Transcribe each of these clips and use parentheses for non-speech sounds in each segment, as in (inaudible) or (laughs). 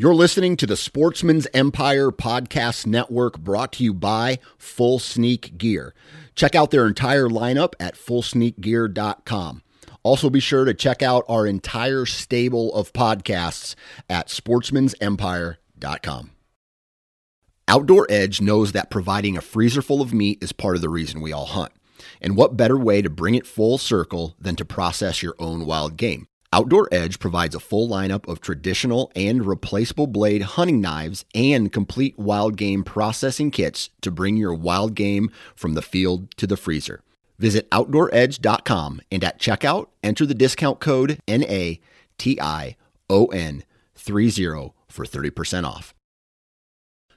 You're listening to the Sportsman's Empire Podcast Network brought to you by Full Sneak Gear. Check out their entire lineup at fullsneakgear.com. Also, be sure to check out our entire stable of podcasts at sportsmansempire.com. Outdoor Edge knows that providing a freezer full of meat is part of the reason we all hunt. And what better way to bring it full circle than to process your own wild game? Outdoor Edge provides a full lineup of traditional and replaceable blade hunting knives and complete wild game processing kits to bring your wild game from the field to the freezer. Visit OutdoorEdge.com and at checkout, enter the discount code NATION30 for 30% off.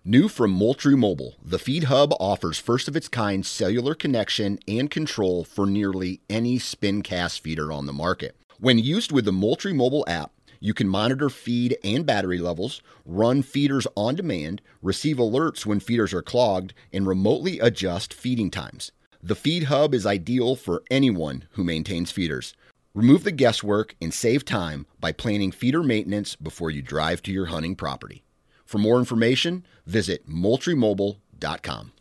New from Moultrie Mobile, the Feed Hub offers first of its kind cellular connection and control for nearly any spin cast feeder on the market. When used with the Moultrie mobile app, you can monitor feed and battery levels, run feeders on demand, receive alerts when feeders are clogged, and remotely adjust feeding times. The Feed Hub is ideal for anyone who maintains feeders. Remove the guesswork and save time by planning feeder maintenance before you drive to your hunting property. For more information, visit moultriemobile.com.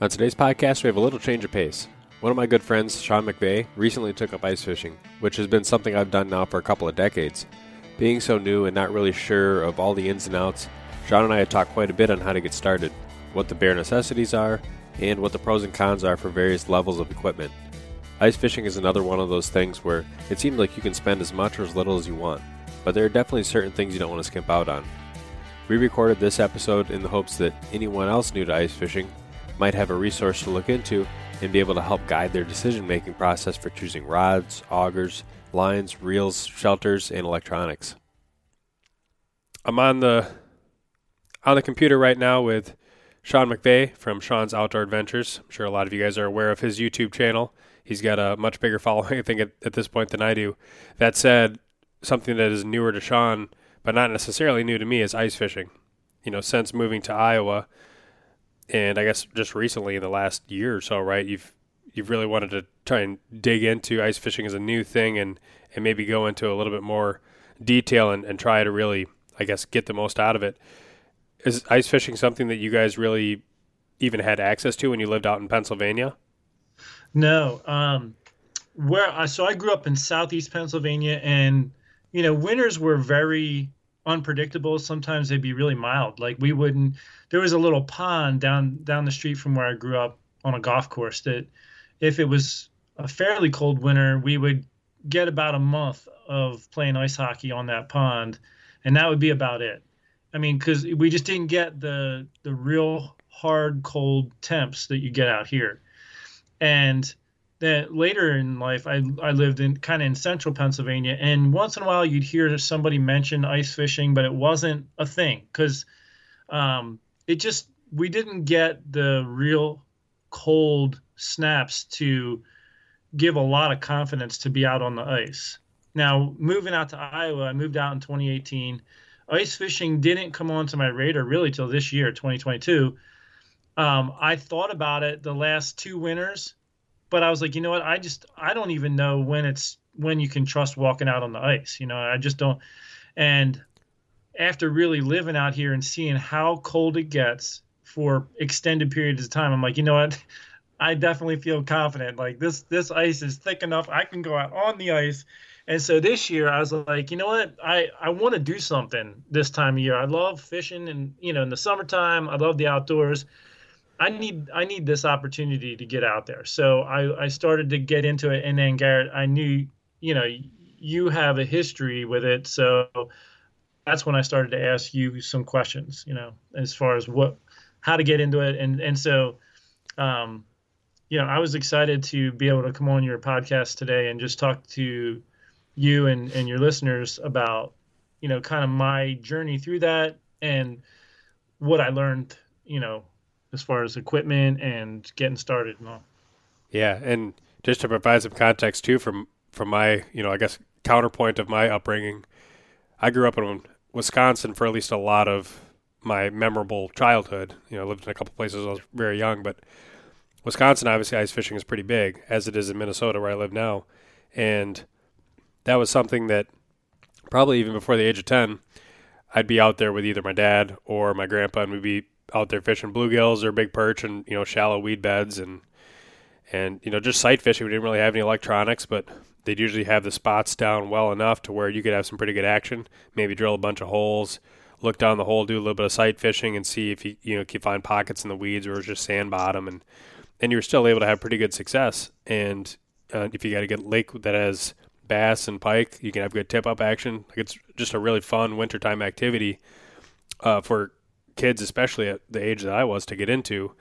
On today's podcast, we have a little change of pace. One of my good friends, Sean McVay, recently took up ice fishing, which has been something I've done now for a couple of decades. Being so new and not really sure of all the ins and outs, Sean and I had talked quite a bit on how to get started, what the bare necessities are, and what the pros and cons are for various levels of equipment. Ice fishing is another one of those things where it seems like you can spend as much or as little as you want, but there are definitely certain things you don't want to skimp out on. We recorded this episode in the hopes that anyone else new to ice fishing might have a resource to look into and be able to help guide their decision making process for choosing rods, augers, lines, reels, shelters, and electronics. I'm on the on the computer right now with Sean McVeigh from Sean's Outdoor Adventures. I'm sure a lot of you guys are aware of his YouTube channel. He's got a much bigger following, I think, at, at this point than I do. That said, something that is newer to Sean, but not necessarily new to me, is ice fishing. You know, since moving to Iowa, and I guess just recently in the last year or so, right? You've you've really wanted to try and dig into ice fishing as a new thing and and maybe go into a little bit more detail and, and try to really, I guess, get the most out of it. Is ice fishing something that you guys really even had access to when you lived out in Pennsylvania? No. Um, where I so I grew up in southeast Pennsylvania, and you know winters were very unpredictable. Sometimes they'd be really mild. Like we wouldn't. There was a little pond down down the street from where I grew up on a golf course that, if it was a fairly cold winter, we would get about a month of playing ice hockey on that pond, and that would be about it. I mean, because we just didn't get the the real hard cold temps that you get out here, and that later in life I, I lived in kind of in central Pennsylvania and once in a while you'd hear somebody mention ice fishing but it wasn't a thing because um, it just we didn't get the real cold snaps to give a lot of confidence to be out on the ice. Now moving out to Iowa, I moved out in 2018. Ice fishing didn't come onto my radar really till this year, 2022. Um, I thought about it the last two winters but I was like, you know what? I just I don't even know when it's when you can trust walking out on the ice. You know, I just don't. And after really living out here and seeing how cold it gets for extended periods of time, I'm like, you know what? (laughs) I definitely feel confident. Like this this ice is thick enough. I can go out on the ice. And so this year I was like, you know what? I, I want to do something this time of year. I love fishing and you know in the summertime. I love the outdoors. I need I need this opportunity to get out there. So I, I started to get into it, and then Garrett, I knew you know you have a history with it, so that's when I started to ask you some questions. You know, as far as what how to get into it, and and so. Um, you know, I was excited to be able to come on your podcast today and just talk to you and, and your listeners about, you know, kind of my journey through that and what I learned, you know, as far as equipment and getting started and all. Yeah, and just to provide some context too, from from my you know I guess counterpoint of my upbringing, I grew up in Wisconsin for at least a lot of my memorable childhood. You know, I lived in a couple places I was very young, but Wisconsin obviously ice fishing is pretty big, as it is in Minnesota where I live now, and that was something that probably even before the age of 10, I'd be out there with either my dad or my grandpa, and we'd be out there fishing bluegills or big perch and you know shallow weed beds and and you know just sight fishing. We didn't really have any electronics, but they'd usually have the spots down well enough to where you could have some pretty good action. Maybe drill a bunch of holes, look down the hole, do a little bit of sight fishing, and see if you you know can find pockets in the weeds or just sand bottom, and and you're still able to have pretty good success. And uh, if you got a lake that has bass and pike, you can have good tip up action. Like it's just a really fun wintertime activity uh, for kids, especially at the age that I was, to get into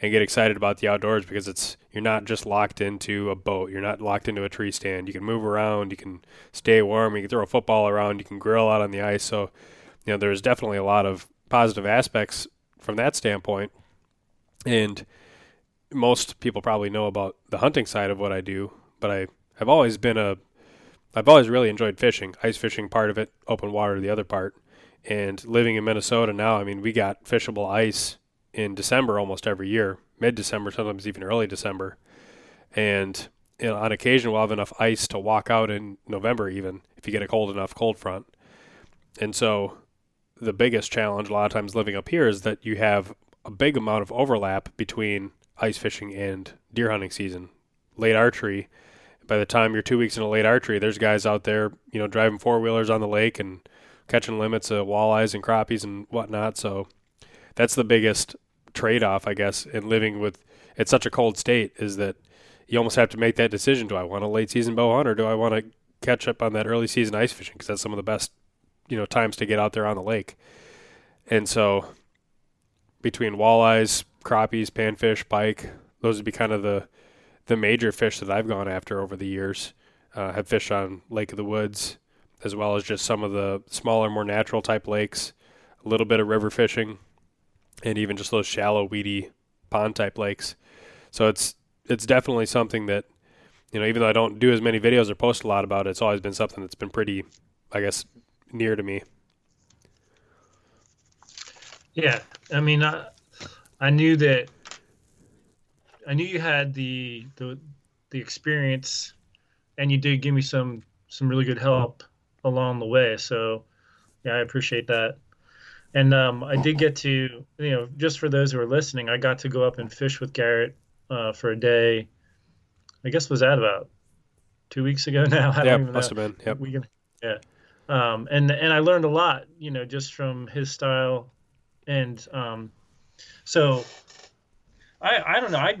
and get excited about the outdoors because it's you're not just locked into a boat. You're not locked into a tree stand. You can move around. You can stay warm. You can throw a football around. You can grill out on the ice. So, you know, there's definitely a lot of positive aspects from that standpoint. And most people probably know about the hunting side of what I do, but I have always been a I've always really enjoyed fishing, ice fishing part of it, open water the other part. And living in Minnesota now, I mean, we got fishable ice in December almost every year, mid December, sometimes even early December. And you know, on occasion, we'll have enough ice to walk out in November, even if you get a cold enough cold front. And so, the biggest challenge a lot of times living up here is that you have a big amount of overlap between ice fishing and deer hunting season. Late archery, by the time you're two weeks into late archery, there's guys out there, you know, driving four wheelers on the lake and catching limits of walleyes and crappies and whatnot. So that's the biggest trade off, I guess, in living with it's such a cold state is that you almost have to make that decision. Do I want a late season bow hunt or do I want to catch up on that early season ice fishing? Because that's some of the best, you know, times to get out there on the lake. And so between walleyes, crappies, panfish, pike, those would be kind of the the major fish that I've gone after over the years. Uh, have fished on Lake of the Woods, as well as just some of the smaller, more natural type lakes, a little bit of river fishing, and even just those shallow, weedy pond type lakes. So it's it's definitely something that you know, even though I don't do as many videos or post a lot about it, it's always been something that's been pretty, I guess, near to me. Yeah, I mean, I, I knew that I knew you had the the the experience, and you did give me some some really good help along the way. So, yeah, I appreciate that. And um, I did get to, you know, just for those who are listening, I got to go up and fish with Garrett uh, for a day. I guess was that about two weeks ago (laughs) now. I yeah, must know. have been. Yep. Yeah. Um, and and I learned a lot, you know, just from his style, and um, so I I don't know. I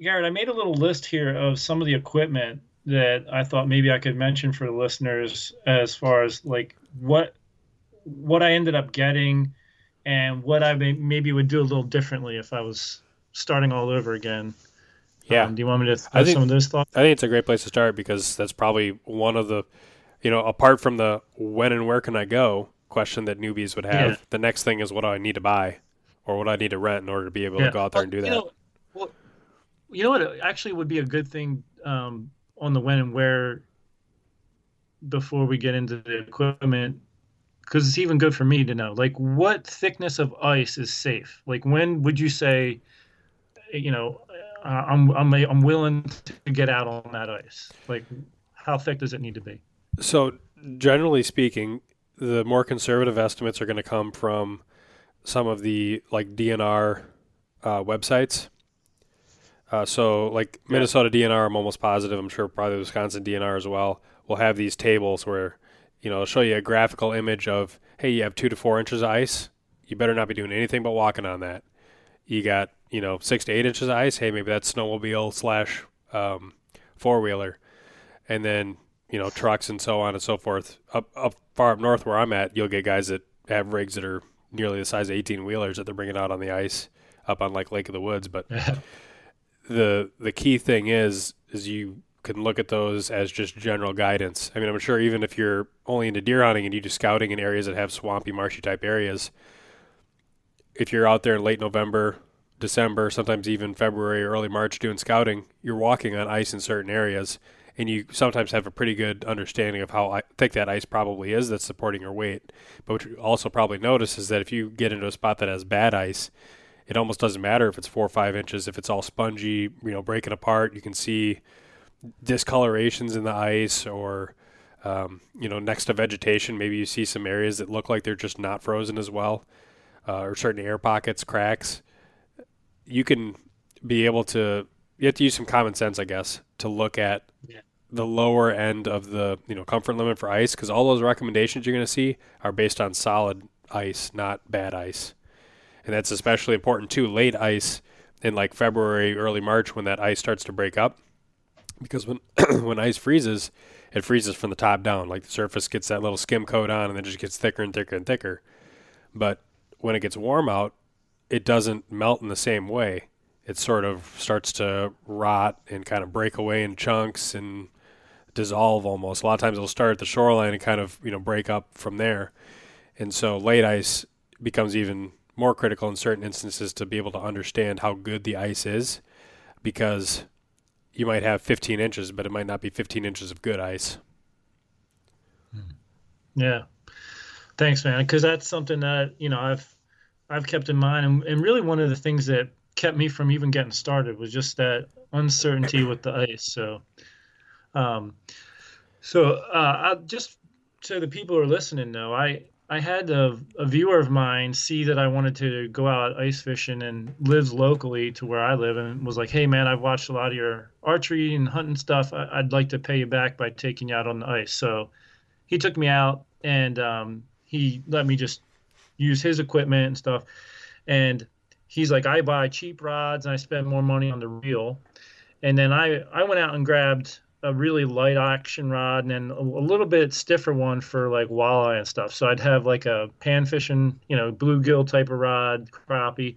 Garrett, I made a little list here of some of the equipment that I thought maybe I could mention for the listeners as far as like what what I ended up getting and what I may, maybe would do a little differently if I was starting all over again. Yeah. Um, do you want me to have some of those thoughts? I think it's a great place to start because that's probably one of the, you know, apart from the when and where can I go question that newbies would have, yeah. the next thing is what do I need to buy or what do I need to rent in order to be able yeah. to go out there and do that. Know, well, you know what actually would be a good thing um, on the when and where before we get into the equipment because it's even good for me to know like what thickness of ice is safe? Like when would you say you know uh, i'm i'm i'm willing to get out on that ice? Like how thick does it need to be? So generally speaking the more conservative estimates are going to come from some of the like dnr uh, websites uh, so like Minnesota DNR, I'm almost positive. I'm sure probably Wisconsin DNR as well will have these tables where you know they'll show you a graphical image of hey, you have two to four inches of ice. You better not be doing anything but walking on that. You got you know six to eight inches of ice. Hey, maybe that's snowmobile slash um, four wheeler, and then you know trucks and so on and so forth. Up up far up north where I'm at, you'll get guys that have rigs that are nearly the size of 18 wheelers that they're bringing out on the ice up on like Lake of the Woods, but. (laughs) the the key thing is is you can look at those as just general guidance. I mean, I'm sure even if you're only into deer hunting and you do scouting in areas that have swampy, marshy type areas, if you're out there in late November, December, sometimes even February, early March doing scouting, you're walking on ice in certain areas, and you sometimes have a pretty good understanding of how thick that ice probably is that's supporting your weight. But what you also probably notice is that if you get into a spot that has bad ice, it almost doesn't matter if it's four or five inches. If it's all spongy, you know, breaking apart, you can see discolorations in the ice or Um, you know, next to vegetation, maybe you see some areas that look like they're just not frozen as well, uh, or certain air pockets, cracks. You can be able to. You have to use some common sense, I guess, to look at yeah. the lower end of the you know comfort limit for ice, because all those recommendations you're going to see are based on solid ice, not bad ice, and that's especially important too. Late ice in like February, early March, when that ice starts to break up, because when (clears throat) when ice freezes, it freezes from the top down. Like the surface gets that little skim coat on, and then just gets thicker and thicker and thicker. But when it gets warm out, it doesn't melt in the same way. It sort of starts to rot and kind of break away in chunks and dissolve almost. A lot of times it'll start at the shoreline and kind of you know break up from there. And so late ice becomes even more critical in certain instances to be able to understand how good the ice is because you might have 15 inches, but it might not be 15 inches of good ice. Yeah. Thanks, man. Because that's something that you know I've I've kept in mind, and, and really one of the things that kept me from even getting started was just that uncertainty with the ice. So, um, so uh, I, just so the people who are listening know, I I had a, a, viewer of mine see that I wanted to go out ice fishing and lives locally to where I live and was like, hey, man, I've watched a lot of your archery and hunting stuff. I, would like to pay you back by taking you out on the ice. So he took me out and um, he let me just use his equipment and stuff. And he's like, I buy cheap rods and I spend more money on the reel. And then I, I went out and grabbed a really light action rod and then a, little bit stiffer one for like walleye and stuff. So I'd have like a pan fishing, you know, bluegill type of rod, crappie,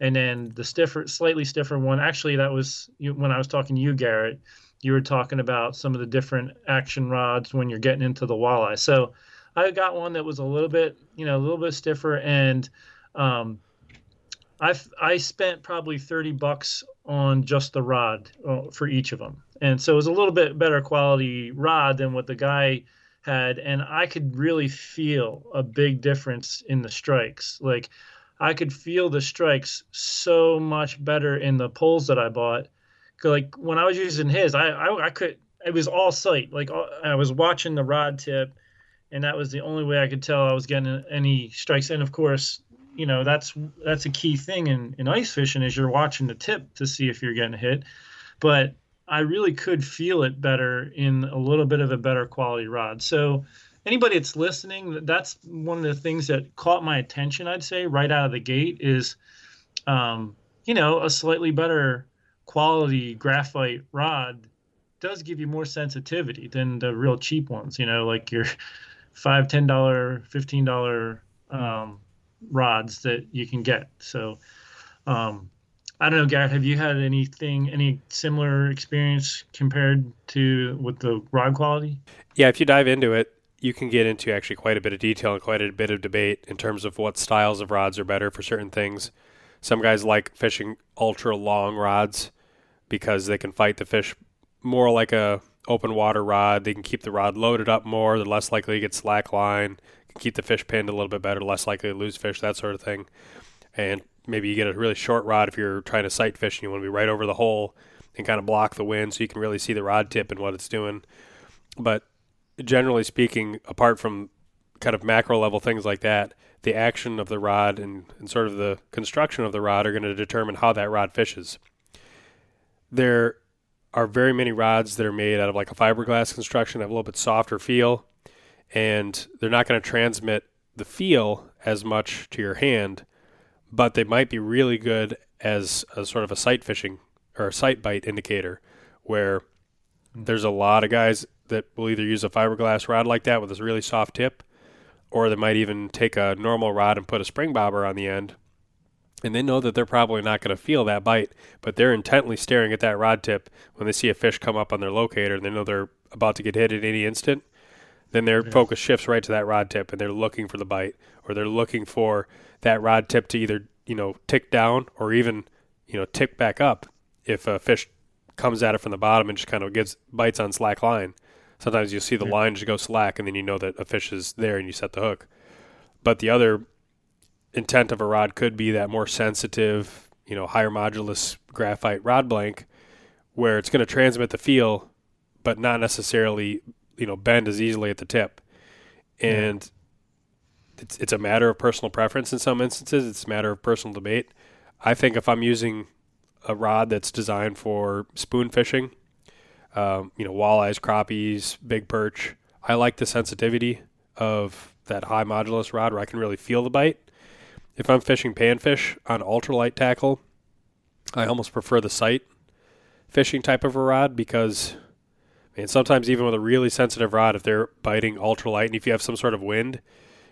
and then the stiffer, slightly stiffer one. Actually, that was when I was talking to you, Garrett. You were talking about some of the different action rods when you're getting into the walleye. So I got one that was a little bit, you know, a little bit stiffer, and um, I I spent probably thirty bucks on just the rod uh, for each of them and so it was a little bit better quality rod than what the guy had and i could really feel a big difference in the strikes. Like i could feel the strikes so much better in the poles that i bought. Like when i was using his i i, I could it was all sight. Like i was watching the rod tip and that was the only way i could tell i was getting any strikes. And of course you know that's that's a key thing in, in ice fishing is you're watching the tip to see if you're getting hit but I really could feel it better in a little bit of a better quality rod. So anybody that's listening, that's one of the things that caught my attention. I'd say right out of the gate is, um, you know, a slightly better quality graphite rod does give you more sensitivity than the real cheap ones. You know, like your (laughs) five, ten dollar, fifteen dollar um, rods that you can get. So. Um, I don't know, Garrett. Have you had anything, any similar experience compared to with the rod quality? Yeah, if you dive into it, you can get into actually quite a bit of detail and quite a bit of debate in terms of what styles of rods are better for certain things. Some guys like fishing ultra long rods because they can fight the fish more like a open water rod. They can keep the rod loaded up more. They're less likely to get slack line. Keep the fish pinned a little bit better. Less likely to lose fish. That sort of thing. And maybe you get a really short rod if you're trying to sight fish and you want to be right over the hole and kind of block the wind so you can really see the rod tip and what it's doing. But generally speaking, apart from kind of macro level things like that, the action of the rod and, and sort of the construction of the rod are going to determine how that rod fishes. There are very many rods that are made out of like a fiberglass construction, have a little bit softer feel, and they're not going to transmit the feel as much to your hand but they might be really good as a sort of a sight fishing or a sight bite indicator where there's a lot of guys that will either use a fiberglass rod like that with a really soft tip or they might even take a normal rod and put a spring bobber on the end and they know that they're probably not going to feel that bite but they're intently staring at that rod tip when they see a fish come up on their locator and they know they're about to get hit at any instant then their yeah. focus shifts right to that rod tip and they're looking for the bite or they're looking for that rod tip to either you know tick down or even you know tick back up if a fish comes at it from the bottom and just kind of gets bites on slack line. Sometimes you'll see the yeah. line just go slack, and then you know that a fish is there, and you set the hook. But the other intent of a rod could be that more sensitive, you know, higher modulus graphite rod blank, where it's going to transmit the feel, but not necessarily you know bend as easily at the tip, and yeah. it's it's a matter of personal preference in some instances. It's a matter of personal debate. I think if I'm using a rod that's designed for spoon fishing, um, you know, walleyes, crappies, big perch, I like the sensitivity of that high modulus rod where I can really feel the bite. If I'm fishing panfish on ultralight tackle, I almost prefer the sight fishing type of a rod because and sometimes even with a really sensitive rod, if they're biting ultralight and if you have some sort of wind,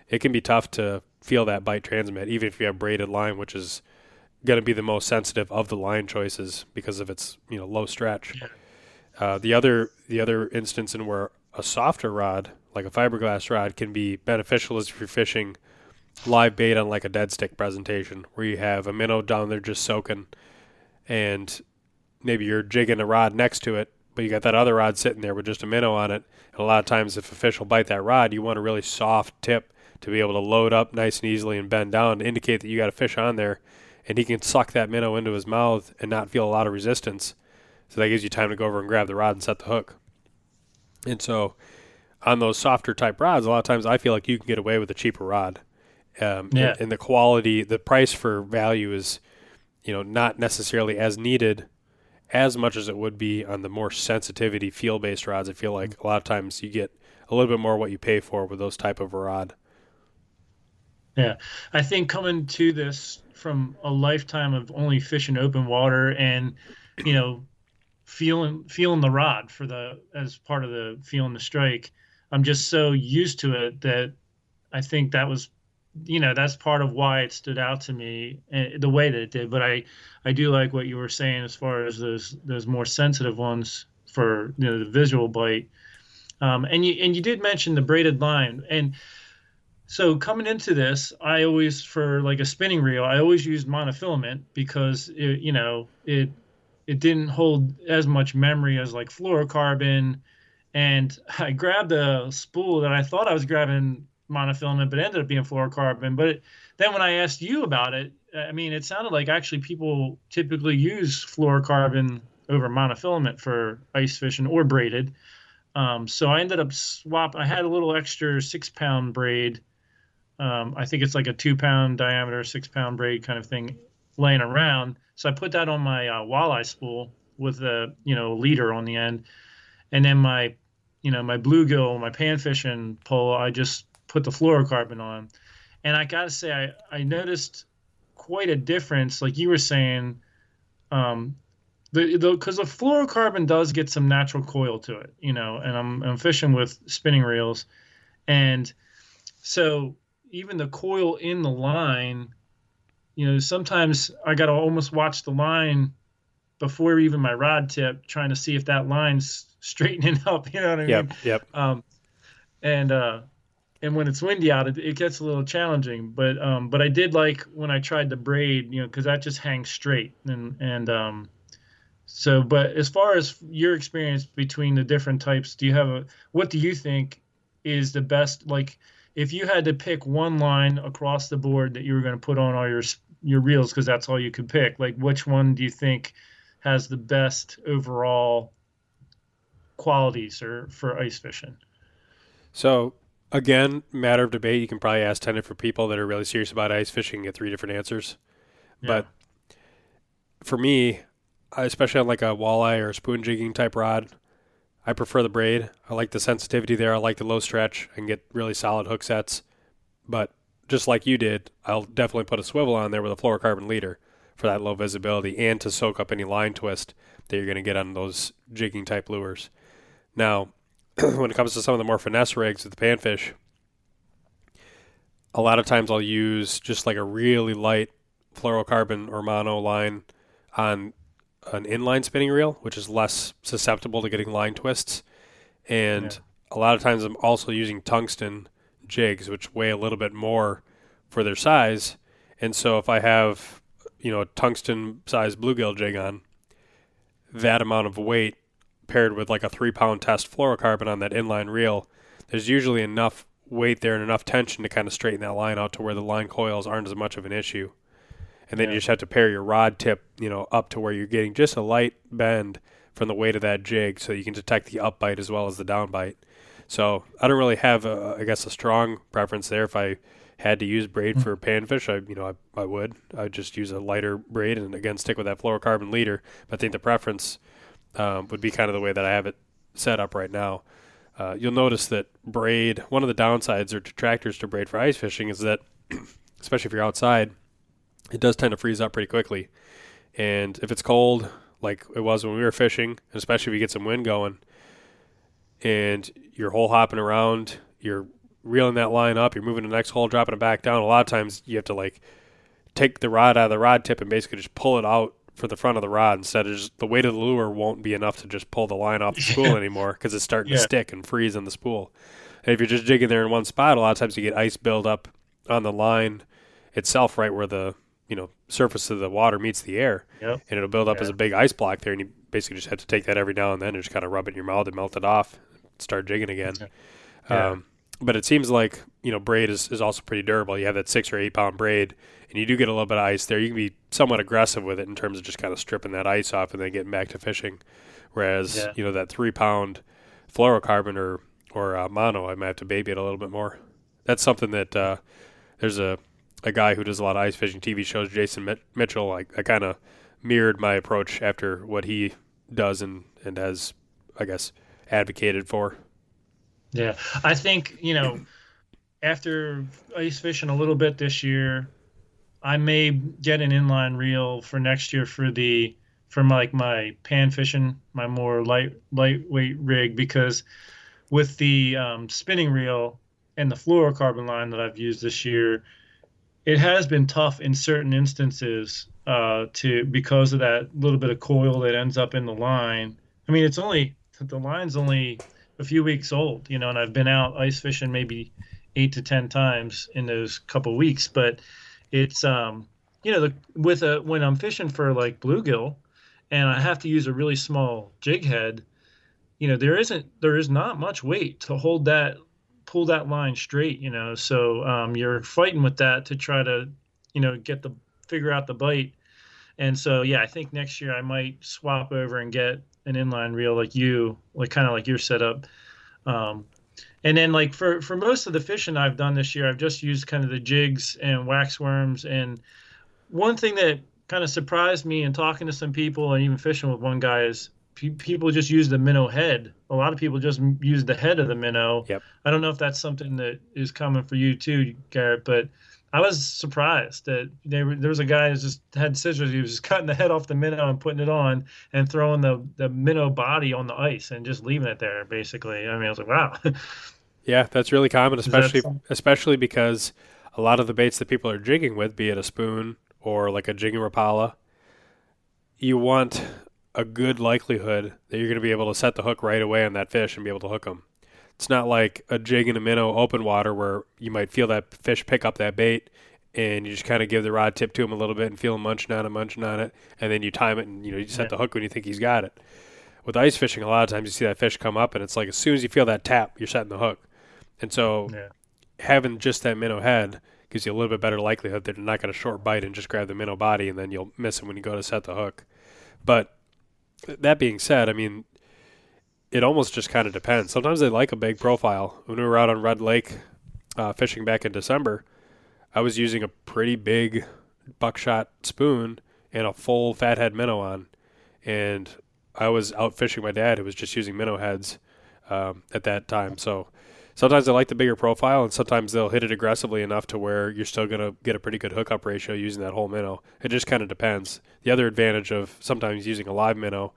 it can be tough to feel that bite transmit, even if you have braided line, which is going to be the most sensitive of the line choices because of its you know low stretch. Uh, the other the other instance in where a softer rod, like a fiberglass rod, can be beneficial is if you're fishing live bait on like a dead stick presentation, where you have a minnow down there just soaking, and maybe you're jigging a rod next to it, but you got that other rod sitting there with just a minnow on it. And a lot of times, if a fish will bite that rod, you want a really soft tip to be able to load up nice and easily and bend down to indicate that you got a fish on there, and he can suck that minnow into his mouth and not feel a lot of resistance. So that gives you time to go over and grab the rod and set the hook. And so, on those softer type rods, a lot of times I feel like you can get away with a cheaper rod. Um, yeah. and, and the quality, the price for value is, you know, not necessarily as needed as much as it would be on the more sensitivity feel based rods. I feel like a lot of times you get a little bit more what you pay for with those type of rod. Yeah, I think coming to this from a lifetime of only fishing open water and you know feeling feeling the rod for the as part of the feeling the strike, I'm just so used to it that I think that was you know that's part of why it stood out to me eh, the way that it did. But i i do like what you were saying as far as those those more sensitive ones for you know the visual bite. Um, and you and you did mention the braided line. And so coming into this i always for like a spinning reel i always used monofilament because it, you know it it didn't hold as much memory as like fluorocarbon. And (laughs) i grabbed a spool that i thought i was grabbing monofilament, but ended up being fluorocarbon. But it, then when I asked you about it, I mean, it sounded like actually people typically use fluorocarbon over monofilament for ice fishing or braided. Um, so I ended up swap. I had a little extra six pound braid. Um, I think it's like a two pound diameter, six pound braid kind of thing laying around. So I put that on my uh, walleye spool with a you know leader on the end, and then my you know my bluegill, my pan fishing pole. I just put the fluorocarbon on. And I got to say, I, I noticed quite a difference. Like you were saying, um, the the because the, the, fluorocarbon does get some natural coil to it, you know. And I'm I'm fishing with spinning reels, and so even the coil in the line, you know, sometimes I got to almost watch the line before even my rod tip, trying to see if that line's (laughs) straightening up. You know what I mean? Yep. Yep. Um, and uh, and when it's windy out, it, it gets a little challenging. But um, but I did like when I tried the braid, you know, because that just hangs straight and and um, so. But as far as your experience between the different types, do you have a what do you think is the best? Like, if you had to pick one line across the board that you were going to put on all your your reels, because that's all you could pick. Like, which one do you think has the best overall qualities or for ice fishing? So again, matter of debate. You can probably ask ten different people that are really serious about ice fishing and get three different answers. Yeah. But for me, especially on like a walleye or a spoon jigging type rod, I prefer the braid. I like the sensitivity there. I like the low stretch. I can get really solid hook sets. But just like you did, I'll definitely put a swivel on there with a fluorocarbon leader for that low visibility and to soak up any line twist that you're going to get on those jigging type lures. Now, (clears throat) when it comes to some of the more finesse rigs with the panfish, a lot of times I'll use just like a really light fluorocarbon or mono line on an inline spinning reel, which is less susceptible to getting line twists. And yeah. a lot of times I'm also using tungsten jigs, which weigh a little bit more for their size. And so if I have, you know, a tungsten size bluegill jig on, that amount of weight paired with like a three pound test fluorocarbon on that inline reel, there's usually enough weight there and enough tension to kind of straighten that line out to where the line coils aren't as much of an issue. And then yeah. you just have to pair your rod tip, you know, up to where you're getting just a light bend from the weight of that jig so you can detect the up bite as well as the down bite. So I don't really have, a, I guess, a strong preference there. If I had to use braid Hmm. for panfish, I you know I, I would. I'd just use a lighter braid and again stick with that fluorocarbon leader. But I think the preference um, would be kind of the way that I have it set up right now. Uh, you'll notice that braid. One of the downsides or detractors to braid for ice fishing is that, (clears throat) especially if you're outside, it does tend to freeze up pretty quickly. And if it's cold, like it was when we were fishing, and especially if you get some wind going, and you're hole hopping around, you're reeling that line up, you're moving the next hole, dropping it back down. A lot of times you have to like take the rod out of the rod tip and basically just pull it out for the front of the rod instead of just the weight of the lure won't be enough to just pull the line off the (laughs) spool anymore because it's starting Yeah. to stick and freeze on the spool. And if you're just jigging there in one spot, a lot of times you get ice build up on the line itself, right where the you know surface of the water meets the air, Yep. and it'll build up Yeah. as a big ice block there, and you basically just have to take that every now and then and just kind of rub it in your mouth and melt it off, start jigging again. Yeah. Um, but it seems like you know braid is, is also pretty durable. You have that six or eight pound braid, and you do get a little bit of ice there. You can be somewhat aggressive with it in terms of just kind of stripping that ice off and then getting back to fishing. Whereas Yeah. you know that three pound fluorocarbon or or uh, mono, I might have to baby it a little bit more. That's something that uh, there's a a guy who does a lot of ice fishing TV shows, Jason Mit- Mitchell. I, I kind of mirrored my approach after what he does and and has, I guess, advocated for. Yeah, I think you know, after ice fishing a little bit this year, I may get an inline reel for next year for the for my, like my pan fishing, my more light lightweight rig because with the um, spinning reel and the fluorocarbon line that I've used this year, it has been tough in certain instances uh, to because of that little bit of coil that ends up in the line. I mean, it's only the line's only a few weeks old, you know, and I've been out ice fishing maybe eight to ten times in those couple weeks, but it's um, you know, the, with a when I'm fishing for like bluegill, and I have to use a really small jig head, you know, there isn't there is not much weight to hold that pull that line straight, you know, so um, you're fighting with that to try to, you know, get the figure out the bite. And so, yeah, I think next year I might swap over and get an inline reel like you, like kind of like your setup. Um, and then like for for most of the fishing I've done this year, I've just used kind of the jigs and wax worms. And one thing that kind of surprised me in talking to some people and even fishing with one guy is pe- people just use the minnow head. A lot of people just use the head of the minnow. Yep. I don't know if that's something that is common for you too, Garrett, but I was surprised that they were, there was a guy who just had scissors. He was just cutting the head off the minnow and putting it on and throwing the, the minnow body on the ice and just leaving it there, basically. I mean, I was like, wow. (laughs) Yeah, that's really common, especially especially because a lot of the baits that people are jigging with, be it a spoon or like a jigging rapala, you want a good likelihood that you're going to be able to set the hook right away on that fish and be able to hook them. It's not like a jig and a minnow open water where you might feel that fish pick up that bait and you just kind of give the rod tip to him a little bit and feel him munching on it, munching on it, and then you time it and you know you set Yeah. the hook when you think he's got it. With ice fishing, a lot of times you see that fish come up and it's like as soon as you feel that tap, you're setting the hook. And so Yeah. having just that minnow head gives you a little bit better likelihood that they're not going to short bite and just grab the minnow body and then you'll miss them when you go to set the hook. But uh, that being said, I mean, it almost just kind of depends. Sometimes they like a big profile. When we were out on Red Lake uh, fishing back in December, I was using a pretty big buckshot spoon and a full fathead minnow on, and I was out fishing my dad who was just using minnow heads um, at that time. So sometimes they like the bigger profile, and sometimes they'll hit it aggressively enough to where you're still going to get a pretty good hookup ratio using that whole minnow. It just kind of depends. The other advantage of sometimes using a live minnow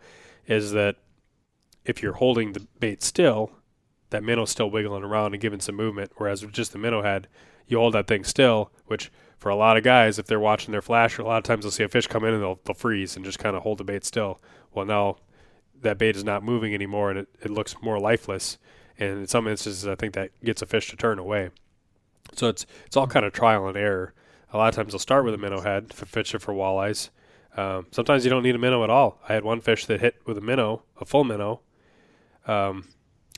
is that if you're holding the bait still, that minnow's still wiggling around and giving some movement. Whereas with just the minnow head, you hold that thing still, which for a lot of guys, if they're watching their flasher, a lot of times they'll see a fish come in and they'll, they'll freeze and just kind of hold the bait still. Well, now that bait is not moving anymore and it, it looks more lifeless. And in some instances, I think that gets a fish to turn away. So it's it's all kind of trial and error. A lot of times they'll start with a minnow head for fishing for walleyes. Um, sometimes you don't need a minnow at all. I had one fish that hit with a minnow, a full minnow, um,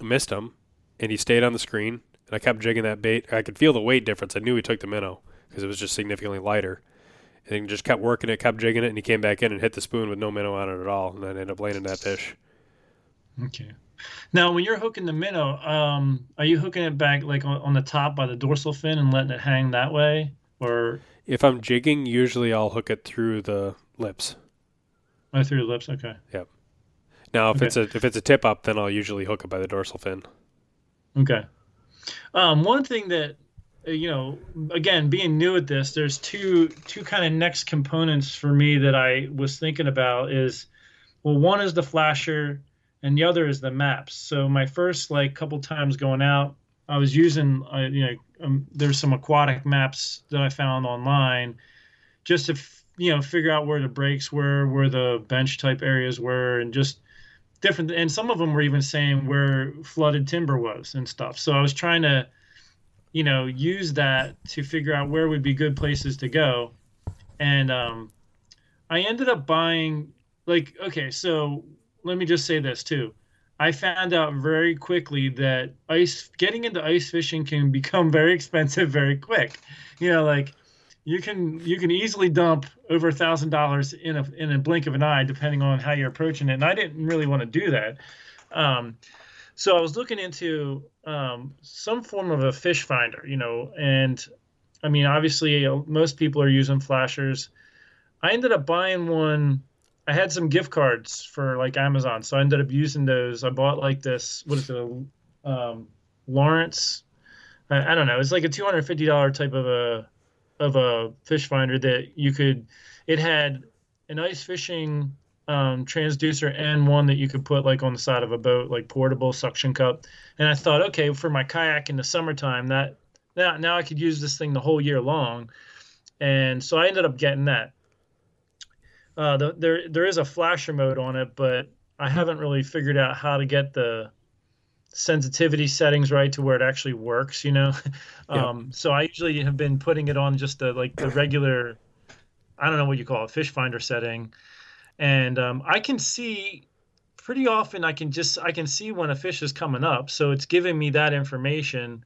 missed him, and he stayed on the screen. And I kept jigging that bait. I could feel the weight difference. I knew he took the minnow because it was just significantly lighter. And just kept working it, kept jigging it, and he came back in and hit the spoon with no minnow on it at all. And I ended up landing that fish. Okay. Now, when you're hooking the minnow, um, are you hooking it back like on, on the top by the dorsal fin and letting it hang that way, or If I'm jigging, usually I'll hook it through the lips. oh, through the lips? Okay. Now, if Okay. it's a if it's a tip up, then I'll usually hook it by the dorsal fin. Okay. Um, one thing that uh, you know, again, being new at this, there's two two kind of next components for me that I was thinking about is, well, one is the flasher, and the other is the maps. So my first like couple times going out, I was using, uh, you know, um, there's some aquatic maps that I found online, just to f- you know figure out where the breaks were, where the bench type areas were, and just different and some of them were even saying where flooded timber was and stuff. So i was trying to you know use that to figure out where would be good places to go. And um i ended up buying like okay so let me just say this too. I found out very quickly that ice getting into ice fishing can become (laughs) very expensive very quick. You know like you can you can easily dump over a thousand dollars in a in a blink of an eye, depending on how you're approaching it. And I didn't really want to do that. Um, so I was looking into um, some form of a fish finder, you know, and I mean, obviously, most people are using flashers. I ended up buying one. I had some gift cards for like Amazon, so I ended up using those. I bought like this. What is it? Um, Lowrance. I, I don't know. It's like a two hundred fifty dollar type of a of a fish finder that you could. It had an ice fishing um, transducer and one that you could put like on the side of a boat, like portable suction cup. And I thought, okay, for my kayak in the summertime, that now now I could use this thing the whole year long. And so I ended up getting that. Uh, the, there there is a flasher mode on it, but I haven't really figured out how to get the sensitivity settings right to where it actually works. You know, (laughs) Yeah. um, so I usually have been putting it on just the like the regular, I don't know what you call it, fish finder setting, and um, I can see pretty often. I can just I can see when a fish is coming up, so it's giving me that information.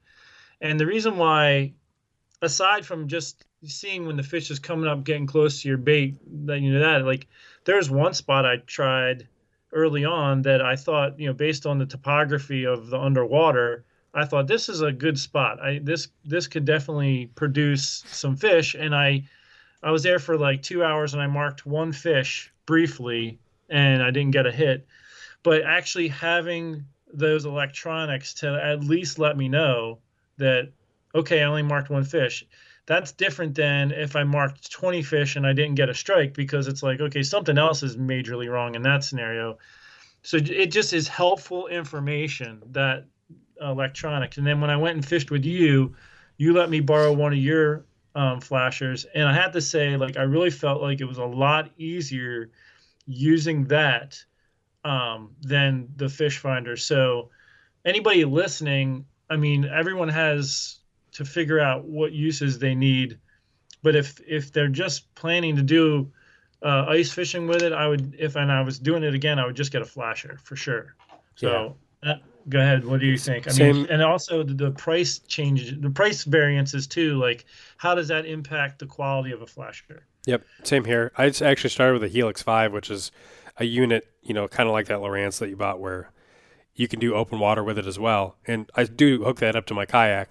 And the reason why, aside from just seeing when the fish is coming up, getting close to your bait, that you know that like there's one spot I tried early on that I thought, you know, based on the topography of the underwater, I thought this is a good spot. I this this could definitely produce some fish, and I I was there for like two hours and I marked one fish briefly, and I didn't get a hit. But actually having those electronics to at least let me know that okay, I only marked one fish. That's different than if I marked 20 fish and I didn't get a strike because it's like, okay, something else is majorly wrong in that scenario. So it just is helpful information that electronics. And then when I went and fished with you, you let me borrow one of your um, flashers, and I had to say, like, I really felt like it was a lot easier using that um, than the fish finder. So anybody listening, I mean, everyone has to figure out what uses they need. But if if they're just planning to do uh, ice fishing with it, I would if and I was doing it again, I would just get a flasher for sure. So uh, go ahead. What do you think? I Same- mean, and also the, the price changes, the price variances too. Like, how does that impact the quality of a flasher? Yep, same here. I actually started with a Helix Five, which is a unit, you know, kind of like that Lowrance that you bought, where you can do open water with it as well. And I do hook that up to my kayak,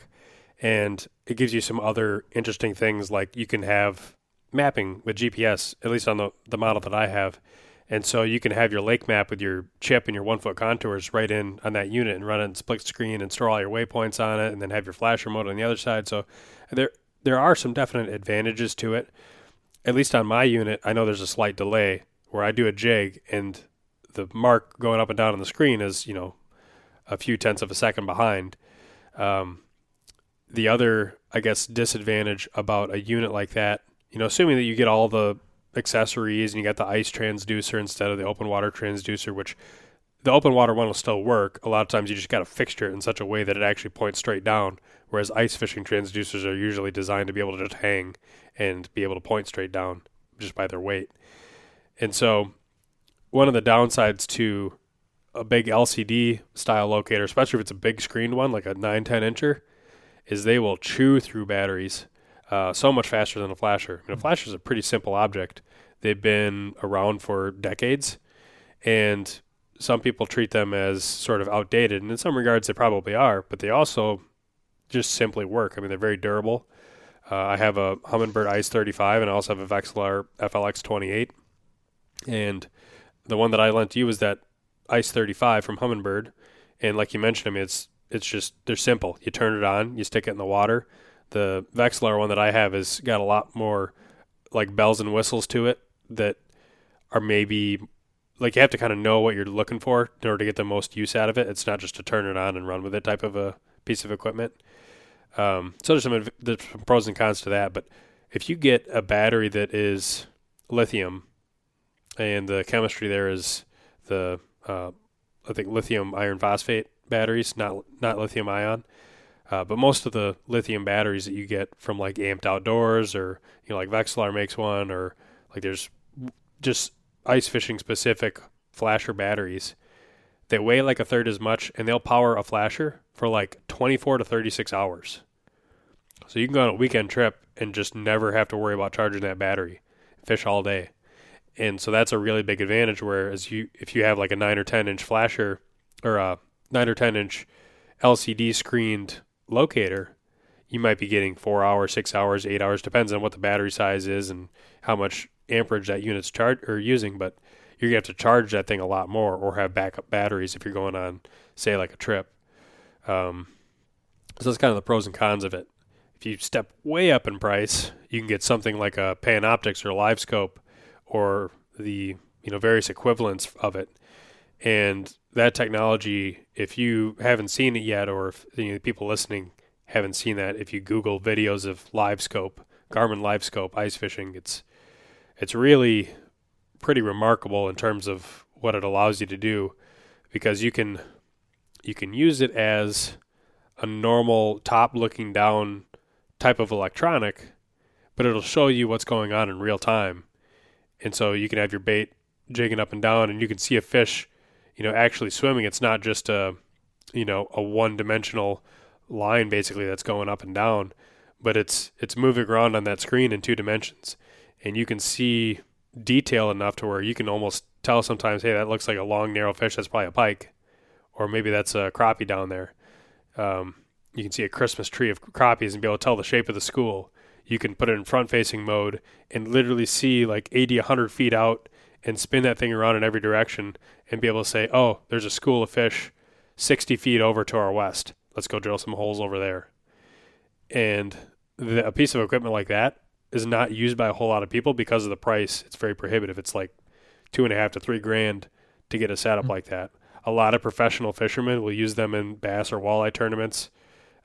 and it gives you some other interesting things, like you can have mapping with GPS, at least on the the model that I have. And so you can have your lake map with your chip and your one foot contours right in on that unit and run it in split screen and store all your waypoints on it and then have your flasher mode on the other side. So there there are some definite advantages to it. At least on my unit, I know there's a slight delay where I do a jig and the mark going up and down on the screen is, you know, a few tenths of a second behind. Um, the other, I guess, disadvantage about a unit like that, you know, assuming that you get all the accessories and you got the ice transducer instead of the open water transducer, which the open water one will still work. A lot of times you just got to fixture it in such a way that it actually points straight down, whereas ice fishing transducers are usually designed to be able to just hang and be able to point straight down just by their weight. And so, one of the downsides to a big LCD style locator, especially if it's a big screened one like a 9 10 incher, is they will chew through batteries uh, so much faster than a flasher. I mean, a flasher is a pretty simple object. They've been around for decades, and some people treat them as sort of outdated, and in some regards they probably are, but they also just simply work. I mean, they're very durable. Uh, I have a Humminbird Ice 35, and I also have a Vexilar FLX 28. And the one that I lent you was that Ice 35 from Humminbird, and like you mentioned, I mean, it's it's just they're simple. You turn it on, you stick it in the water. The Vexilar one that I have has got a lot more like bells and whistles to it that are maybe like you have to kind of know what you're looking for in order to get the most use out of it. It's not just to turn it on and run with it type of a piece of equipment. Um, so there's some, there's some pros and cons to that. But if you get a battery that is lithium, and the chemistry there is the uh, I think lithium iron phosphate batteries, not not lithium ion. Uh, but most of the lithium batteries that you get from like Amped Outdoors or you know like Vexilar makes one or like there's just ice fishing specific flasher batteries. They weigh like a third as much and they'll power a flasher for like 24 to 36 hours. So you can go on a weekend trip and just never have to worry about charging that battery. Fish all day. And so that's a really big advantage whereas you if you have like a 9 or 10 inch flasher or a 9 or 10 inch LCD screened locator, you might be getting 4 hours, 6 hours, 8 hours depends on what the battery size is and how much amperage that unit's charge or using, but you're gonna have to charge that thing a lot more or have backup batteries if you're going on, say, like a trip. Um, so that's kind of the pros and cons of it. If you step way up in price, you can get something like a Panoptix or LiveScope or the you know various equivalents of it. And that technology, if you haven't seen it yet, or if you know, people listening haven't seen that, if you Google videos of LiveScope, Garmin LiveScope ice fishing, it's it's really pretty remarkable in terms of what it allows you to do because you can you can use it as a normal top looking down type of electronic but it'll show you what's going on in real time. And so you can have your bait jigging up and down and you can see a fish you know actually swimming it's not just a you know a one dimensional line basically that's going up and down but it's it's moving around on that screen in two dimensions and you can see detail enough to where you can almost tell sometimes, hey, that looks like a long, narrow fish. That's probably a pike, or maybe that's a crappie down there. Um, you can see a Christmas tree of crappies and be able to tell the shape of the school. You can put it in front facing mode and literally see like 80, 100 feet out and spin that thing around in every direction and be able to say, oh, there's a school of fish 60 feet over to our west. Let's go drill some holes over there. And the, a piece of equipment like that is not used by a whole lot of people because of the price. It's very prohibitive. It's like two and a half to three grand to get a setup mm-hmm. like that. A lot of professional fishermen will use them in bass or walleye tournaments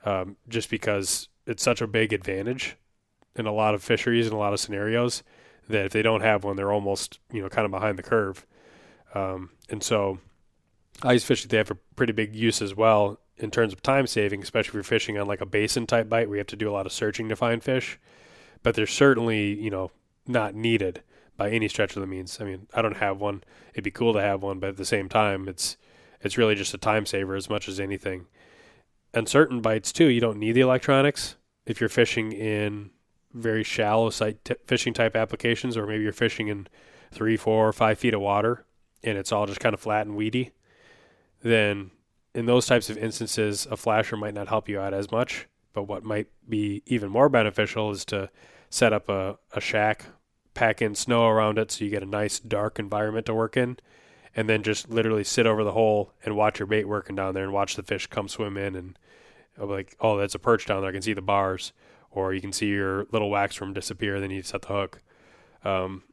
um, just because it's such a big advantage in a lot of fisheries and a lot of scenarios that if they don't have one, they're almost you know kind of behind the curve. Um, and so, ice fishing they have a pretty big use as well in terms of time saving, especially if you're fishing on like a basin type bite where you have to do a lot of searching to find fish but they're certainly you know not needed by any stretch of the means. I mean, I don't have one. It'd be cool to have one, but at the same time, it's it's really just a time saver as much as anything. And certain bites too, you don't need the electronics if you're fishing in very shallow site t- fishing type applications, or maybe you're fishing in three, four, five feet of water, and it's all just kind of flat and weedy. Then, in those types of instances, a flasher might not help you out as much. But what might be even more beneficial is to set up a, a shack, pack in snow around it so you get a nice dark environment to work in, and then just literally sit over the hole and watch your bait working down there and watch the fish come swim in and like, oh, that's a perch down there. I can see the bars. Or you can see your little wax worm disappear, then you set the hook. Um,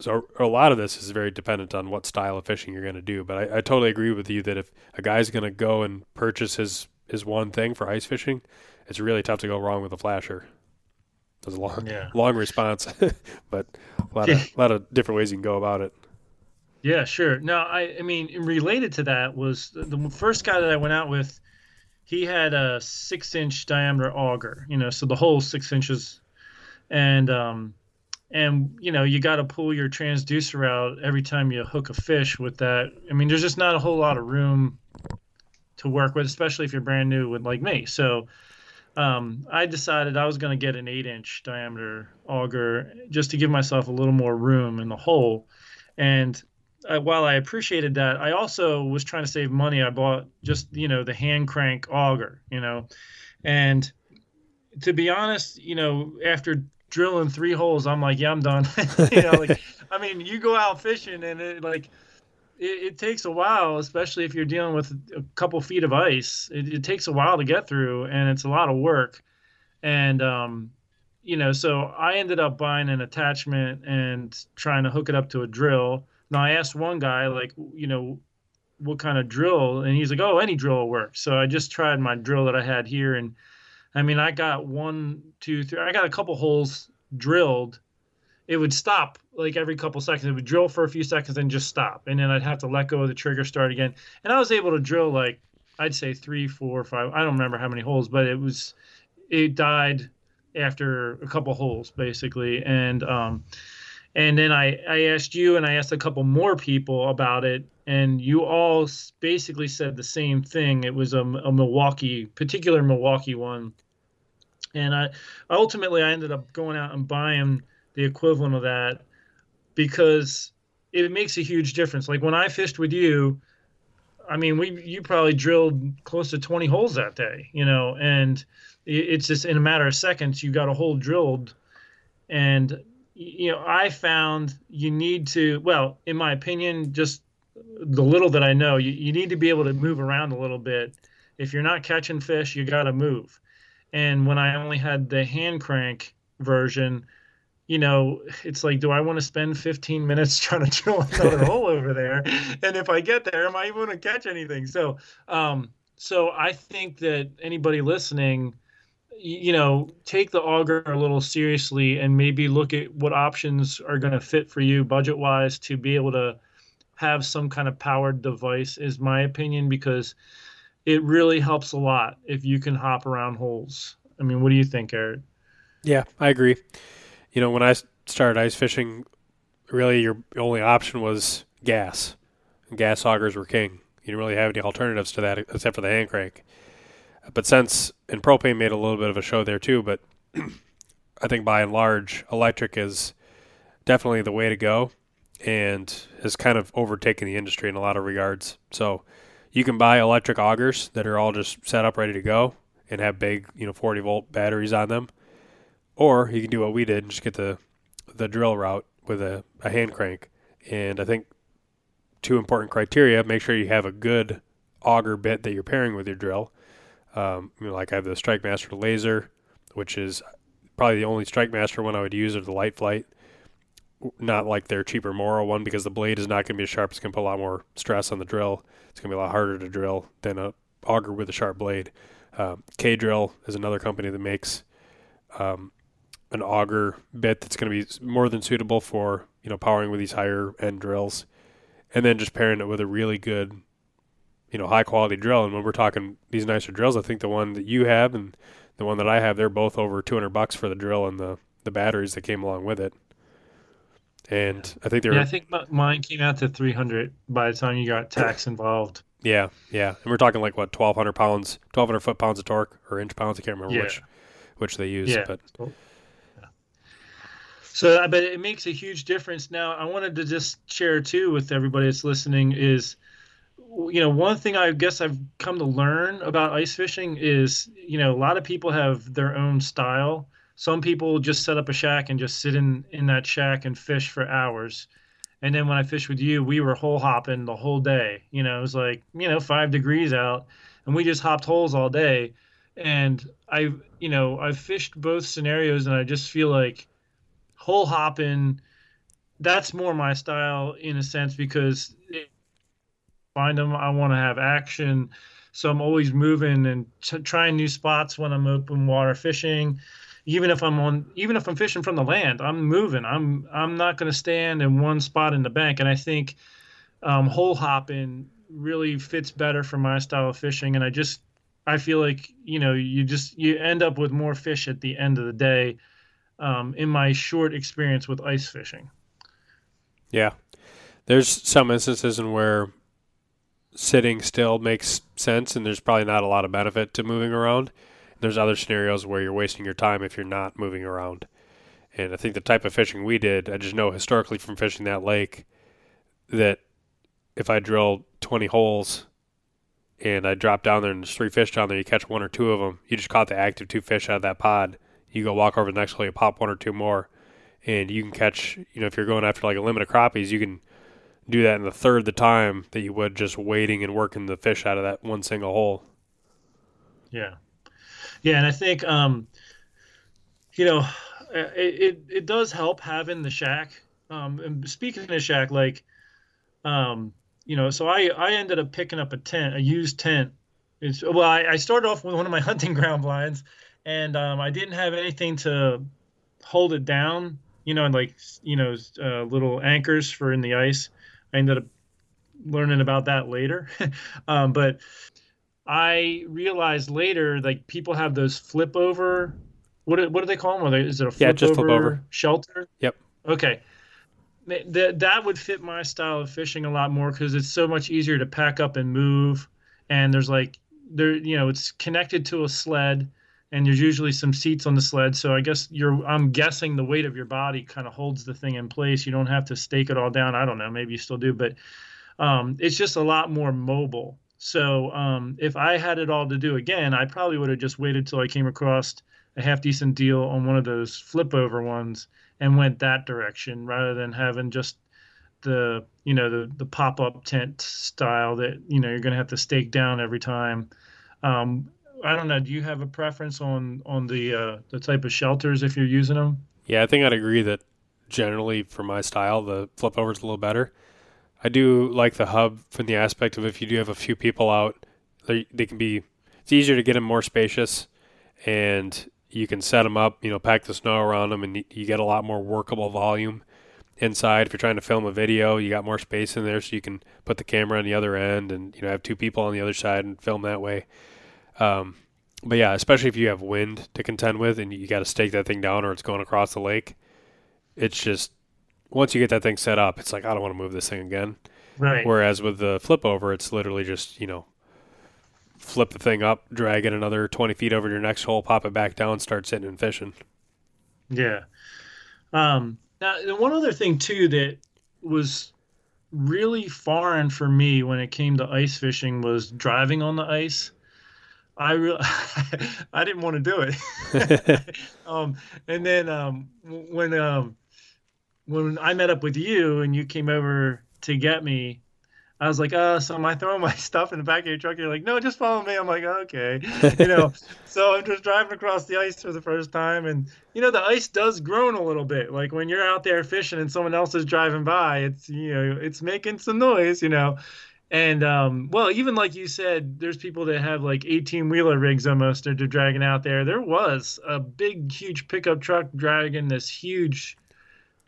so a lot of this is very dependent on what style of fishing you're going to do. But I, I, totally agree with you that if a guy's going to go and purchase his his one thing for ice fishing, it's really tough to go wrong with a flasher. It's a long, yeah. long response, (laughs) but a lot of a lot of different ways you can go about it. Yeah, sure. No, I I mean related to that was the, the first guy that I went out with. He had a six inch diameter auger, you know, so the whole six inches, and um, and you know you got to pull your transducer out every time you hook a fish with that. I mean, there's just not a whole lot of room to work with, especially if you're brand new with like me. So um, I decided I was going to get an eight inch diameter auger just to give myself a little more room in the hole. And uh, while I appreciated that, I also was trying to save money. I bought just you know the hand crank auger, you know, and to be honest, you know, after drilling three holes, I'm like, yeah, I'm done. (laughs) you know, like I mean, you go out fishing and it like it, it, takes a while, especially if you're dealing with a couple feet of ice. It, it, takes a while to get through, and it's a lot of work. And um, you know, so I ended up buying an attachment and trying to hook it up to a drill. Now I asked one guy, like, you know, what kind of drill, and he's like, oh, any drill will work. So I just tried my drill that I had here, and I mean, I got one, two, three, I got a couple holes drilled it would stop like every couple seconds. It would drill for a few seconds and just stop, and then I'd have to let go of the trigger, start again. And I was able to drill like I'd say three, four, five. I don't remember how many holes, but it was it died after a couple holes basically, and um, and then I I asked you and I asked a couple more people about it, and you all basically said the same thing. It was a, a Milwaukee, particular Milwaukee one, and I ultimately I ended up going out and buying the equivalent of that because it makes a huge difference. Like when I fished with you, I mean, we you probably drilled close to 20 holes that day, you know, and it's just in a matter of seconds you got a hole drilled and you know, I found you need to well, in my opinion, just the little that I know, you, you need to be able to move around a little bit. If you're not catching fish, you got to move. And when I only had the hand crank version, you know, it's like, do I want to spend 15 minutes (laughs) trying to drill another (laughs) hole over there? And if I get there, am I even going to catch anything? So, um, so I think that anybody listening, you know, take the auger a little seriously and maybe look at what options are going to fit for you budget wise to be able to have some kind of powered device, is my opinion, because it really helps a lot if you can hop around holes. I mean, what do you think, Eric? Yeah, I agree you know, when I started ice fishing, really your only option was gas. Gas augers were king. You didn't really have any alternatives to that except for the hand crank. But since and propane made a little bit of a show there too, but (clears throat) I think by and large, electric is definitely the way to go and has kind of overtaken the industry in a lot of regards. So you can buy electric augers that are all just set up ready to go and have big, you know, 40 volt batteries on them. Or you can do what we did and just get the the drill route with a, a hand crank. And I think two important criteria: make sure you have a good auger bit that you're pairing with your drill. Um, you know, like I have the Strike Master Lazer, which is probably the only Strike Master one I would use, or the Lite-Flite. Not like their cheaper Mora one because the blade is not going to be as sharp. It's going to put a lot more stress on the drill. It's going to be a lot harder to drill than a auger with a sharp blade. Um, K Drill is another company that makes um, an auger bit that's going to be more than suitable for you know powering with these higher end drills, and then just pairing it with a really good, you know, high quality drill. And when we're talking these nicer drills, I think the one that you have and the one that I have, they're both over 200 bucks for the drill and the the batteries that came along with it. And yeah. I think they're. Yeah, I think mine came out to 300 by the time you got tax involved. Yeah, yeah, and we're talking like what 1,200 pounds, 1,200 foot pounds of torque or inch pounds. I can't remember yeah. which which they use, yeah. but oh. so, but it makes a huge difference. Now, I wanted to just share too with everybody that's listening is, you know, one thing I guess I've come to learn about ice fishing is, you know, a lot of people have their own style. Some people just set up a shack and just sit in in that shack and fish for hours. And then when I fished with you, we were hole hopping the whole day. You know, it was like, you know, five degrees out, and we just hopped holes all day. And I, you know, I've fished both scenarios, and I just feel like hole hopping that's more my style in a sense because find them i want to have action. So i'm always moving and t- trying new spots when i'm open water fishing. Even if i'm on even if i'm fishing from the land i'm moving. I'm i'm not going to stand in one spot in the bank. And i think um, hole hopping really fits better for my style of fishing. And i just i feel like you know you just you end up with more fish at the end of the day um, in my short experience with ice fishing. Yeah, there's some instances in where sitting still makes sense, and there's probably not a lot of benefit to moving around. There's other scenarios where you're wasting your time if you're not moving around. And I think the type of fishing we did, I just know historically from fishing that lake that if I drill 20 holes and I drop down there and there's three fish down there, you catch one or two of them. You just caught the active two fish out of that pod. You go walk over the next hole, you pop one or two more, and you can catch. You know, if you're going after like a limit of crappies, you can do that in the third the time that you would just waiting and working the fish out of that one single hole. Yeah, yeah, and I think um, you know, it it, it does help having the shack. Um, and speaking of shack, like, um, you know, so I I ended up picking up a tent, a used tent. It's well, I, I started off with one of my (laughs) hunting ground blinds, and um, I didn't have anything to hold it down. You know, and like you know, uh, little anchors for in the ice. I ended up learning about that later, (laughs) um, but I realized later like people have those flip over. What do, what do they call them? They, is it a flip, Yeah, just over flip over. shelter? Yep. Okay. That that would fit my style of fishing a lot more because it's so much easier to pack up and move, and there's like there you know it's connected to a sled, and there's usually some seats on the sled. So I guess you're I'm guessing the weight of your body kind of holds the thing in place. You don't have to stake it all down. I don't know, maybe you still do, but um, it's just a lot more mobile. So um, if I had it all to do again, I probably would have just waited till I came across a half decent deal on one of those flip over ones and went that direction rather than having just the you know the the pop up tent style that you know you're going to have to stake down every time. Um, I don't know. Do you have a preference on on the uh, the type of shelters if you're using them? Yeah, I think I'd agree that generally for my style, the flip over is a little better. I do like the hub from the aspect of if you do have a few people out, they, they can be. It's easier to get them more spacious, and you can set them up. You know, pack the snow around them, and you, you get a lot more workable volume inside. If you're trying to film a video, you got more space in there, so you can put the camera on the other end, and you know have two people on the other side and film that way. Um, but yeah, especially if you have wind to contend with, and you got to stake that thing down, or it's going across the lake. It's just once you get that thing set up, it's like I don't want to move this thing again. Right. Whereas with the flip over, it's literally just you know flip the thing up, drag it another twenty feet over to your next hole, pop it back down, start sitting and fishing. Yeah. Um, now, the one other thing too that was really foreign for me when it came to ice fishing was driving on the ice. I re- (laughs) I didn't want to do it. (laughs) um, and then um, when um, when I met up with you and you came over to get me, I was like, uh, so am I throwing my (laughs) stuff in the back of your truck? You're like, no, just follow me. I'm like, okay, you know. so I'm just driving across the ice for the first time, and you know, the ice does groan a little bit. Like when you're out there fishing and someone else is driving by, it's you know, it's making some noise, you know. And um, well, even like you said, there's people that have like 18 wheeler rigs almost that they're dragging out there. There was a big, huge pickup truck dragging this huge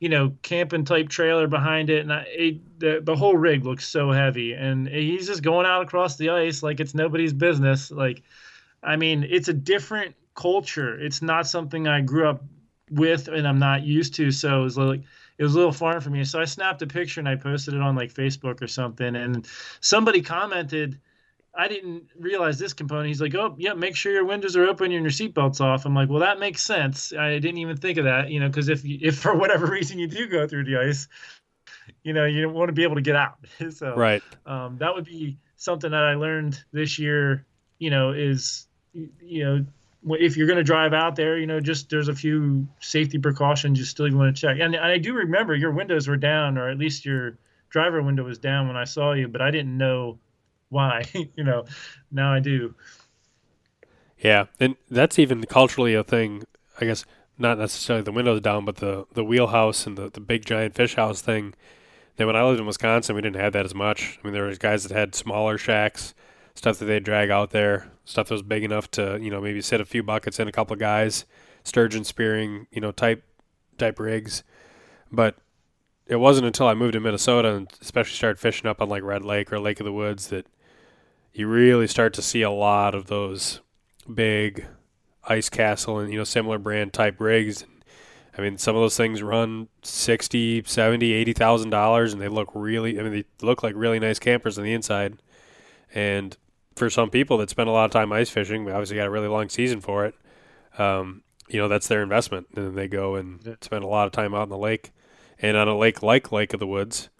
you know, camping type trailer behind it, and I, it, the the whole rig looks so heavy, and he's just going out across the ice like it's nobody's business. Like, I mean, it's a different culture. It's not something I grew up with, and I'm not used to. So it was like it was a little foreign for me. So I snapped a picture and I posted it on like Facebook or something, and somebody commented. I didn't realize this component. He's like, "Oh, yeah, make sure your windows are open and your seatbelt's off." I'm like, "Well, that makes sense. I didn't even think of that, you know, because if if for whatever (laughs) reason you do go through the ice, you know, you don't want to be able to get out. (laughs) so right. um, that would be something that I learned this year. You know, is you know if you're going to drive out there, you know, just there's a few safety precautions you still want to check. And I do remember your windows were down, or at least your driver window was down when I saw you, but I didn't know why. (laughs) you know, now I do. Yeah, and that's even culturally a thing. I guess not necessarily the windows down, but the the wheelhouse and the the big giant fish house thing. That when I lived in Wisconsin, we didn't have that as much. I mean, there was guys that had smaller shacks, stuff that they'd drag out there, stuff that was big enough to you know maybe sit a few buckets in a couple of guys, sturgeon spearing, you know type type rigs. But it wasn't until I moved to Minnesota and especially started fishing up on like Red Lake or Lake of the Woods that you really start to see a lot of those big ice castle and you know similar brand type rigs i mean some of those things run 60 70 80 thousand dollars and they look really i mean they look like really nice campers on the inside and for some people that spend a lot of time ice fishing we obviously got a really long season for it um, you know that's their investment and then they go and spend a lot of time out in the lake and on a lake like lake of the woods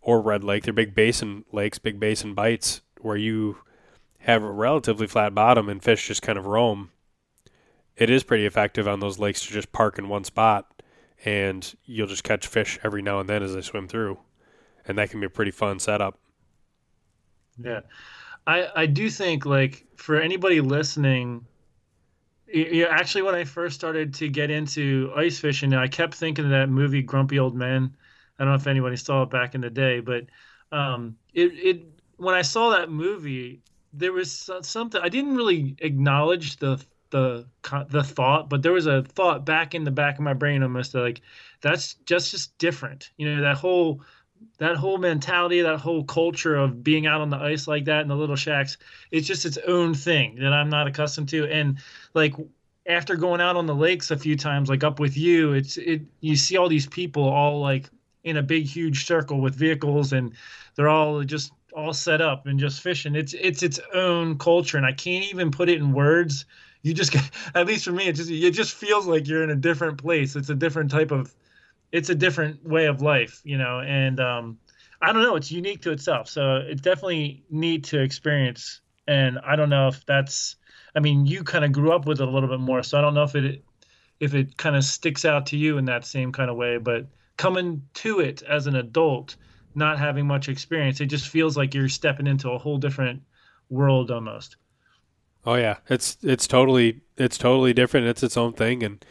or Red Lake. They're big basin lakes, big basin bites where you have a relatively flat bottom and fish just kind of roam. It is pretty effective on those lakes to just park in one spot and you'll just catch fish every now and then as they swim through. And that can be a pretty fun setup. Yeah. I, I do think like for anybody listening, yeah, actually when I first started to get into ice fishing, I kept thinking of that movie Grumpy Old Men. I don't know if anybody saw it back in the day, but um, it it when I saw that movie, there was something I didn't really acknowledge the the the thought, but there was a thought back in the back of my brain almost like that's just just different. You know that whole that whole mentality, that whole culture of being out on the ice like that in the little shacks, it's just its own thing that I'm not accustomed to. And like after going out on the lakes a few times, like up with you, it's it you see all these people all like in a big huge circle with vehicles and they're all just all set up and just fishing. It's it's its own culture and I can't even put it in words. You just (laughs) at least for me it just it just feels like you're in a different place. It's a different type of it's a different way of life, you know, and um, I don't know, it's unique to itself. So it's definitely neat to experience. And I don't know if that's, I mean, you kind of grew up with it a little bit more, so I don't know if it if it kind of sticks out to you in that same kind of way. But coming to it as an adult, not having much experience, it just feels like you're stepping into a whole different world almost. Oh yeah, it's it's totally it's totally different. It's its own thing, and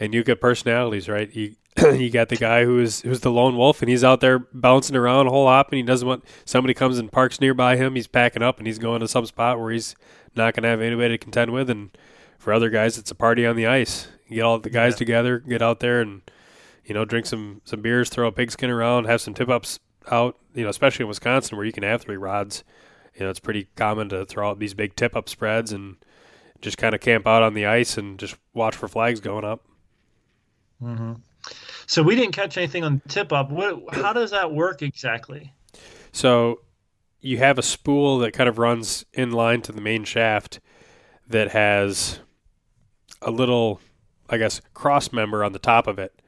and you get personalities, right? You you got the guy who's who's the lone wolf, and he's out there bouncing around a whole lot, and he doesn't want somebody comes and parks nearby him. He's packing up, and he's going to some spot where he's not going to have anybody to contend with. And for other guys, it's a party on the ice. You get all the guys yeah. together, get out there, and you know, drink some some beers, throw a pigskin around, have some tip ups out. You know, especially in Wisconsin where you can have three rods. You know, it's pretty common to throw out these big tip up spreads and just kind of camp out on the ice and just watch for flags going up. Mm-hmm. So we didn't catch anything on tip up. What? How does that work exactly? So you have a spool that kind of runs in line to the main shaft that has a little, I guess, cross member on the top of it,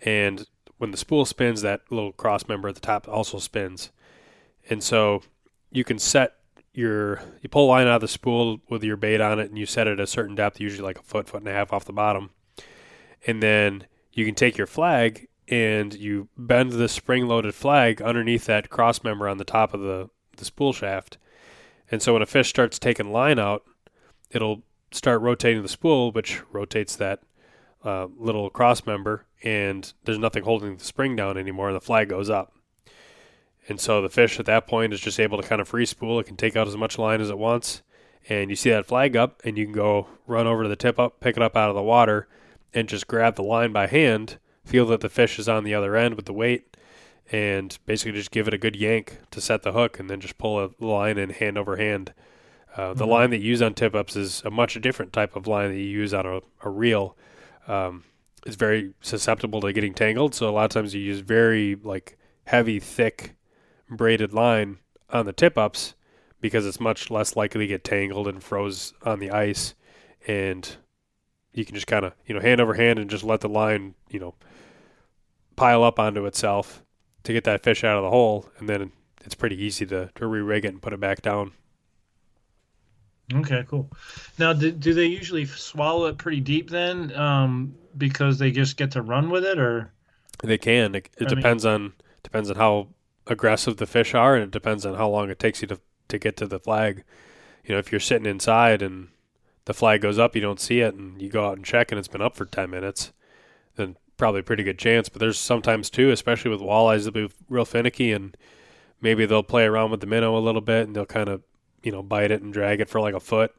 and when the spool spins, that little cross member at the top also spins, and so you can set your you pull a line out of the spool with your bait on it, and you set it at a certain depth, usually like a foot, foot and a half off the bottom, and then you can take your flag and you bend the spring loaded flag underneath that cross member on the top of the, the spool shaft. And so when a fish starts taking line out, it'll start rotating the spool, which rotates that uh, little cross member, and there's nothing holding the spring down anymore, and the flag goes up. And so the fish at that point is just able to kind of free spool. It can take out as much line as it wants. And you see that flag up, and you can go run over to the tip up, pick it up out of the water, and just grab the line by hand, feel that the fish is on the other end with the weight, and basically just give it a good yank to set the hook, and then just pull a line in hand over hand. Uh, the mm-hmm. line that you use on tip ups is a much different type of line that you use on a, a reel. Um, it's very susceptible to getting tangled, so a lot of times you use very like heavy, thick braided line on the tip ups because it's much less likely to get tangled and froze on the ice. And you can just kind of you know hand over hand and just let the line you know pile up onto itself to get that fish out of the hole, and then it's pretty easy to to re-rig it and put it back down. Okay, cool. Now, do, do they usually swallow it pretty deep then, um, because they just get to run with it, or they can? It, it depends mean, on depends on how aggressive the fish are, and it depends on how long it takes you to to get to the flag. You know, if you're sitting inside and the flag goes up, you don't see it, and you go out and check, and it's been up for 10 minutes, then probably a pretty good chance. But there's sometimes, too, especially with walleyes, they'll be real finicky, and maybe they'll play around with the minnow a little bit, and they'll kind of, you know, bite it and drag it for like a foot,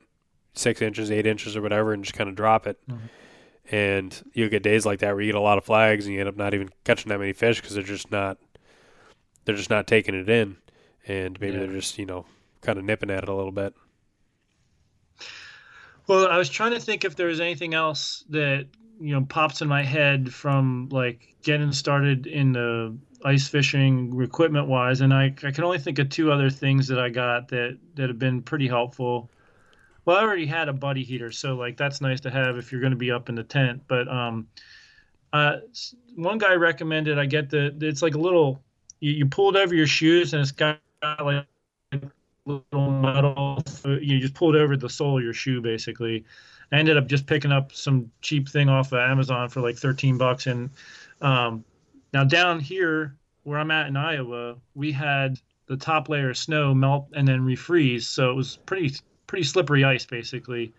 six inches, eight inches, or whatever, and just kind of drop it. Mm-hmm. And you get days like that where you get a lot of flags, and you end up not even catching that many fish because they're just not, they're just not taking it in, and maybe yeah. they're just, you know, kind of nipping at it a little bit. Well, I was trying to think if there was anything else that you know pops in my head from like getting started in the ice fishing equipment wise, and I I can only think of two other things that I got that that have been pretty helpful. Well, I already had a buddy heater, so like that's nice to have if you're going to be up in the tent. But um, uh, one guy recommended I get the it's like a little you, you pull it over your shoes and it's got like little metal. You just pull it over the sole of your shoe basically. I ended up just picking up some cheap thing off of Amazon for like 13 bucks. And um, now down here where I'm at in Iowa, we had the top layer of snow melt and then refreeze. So it was pretty pretty slippery ice basically.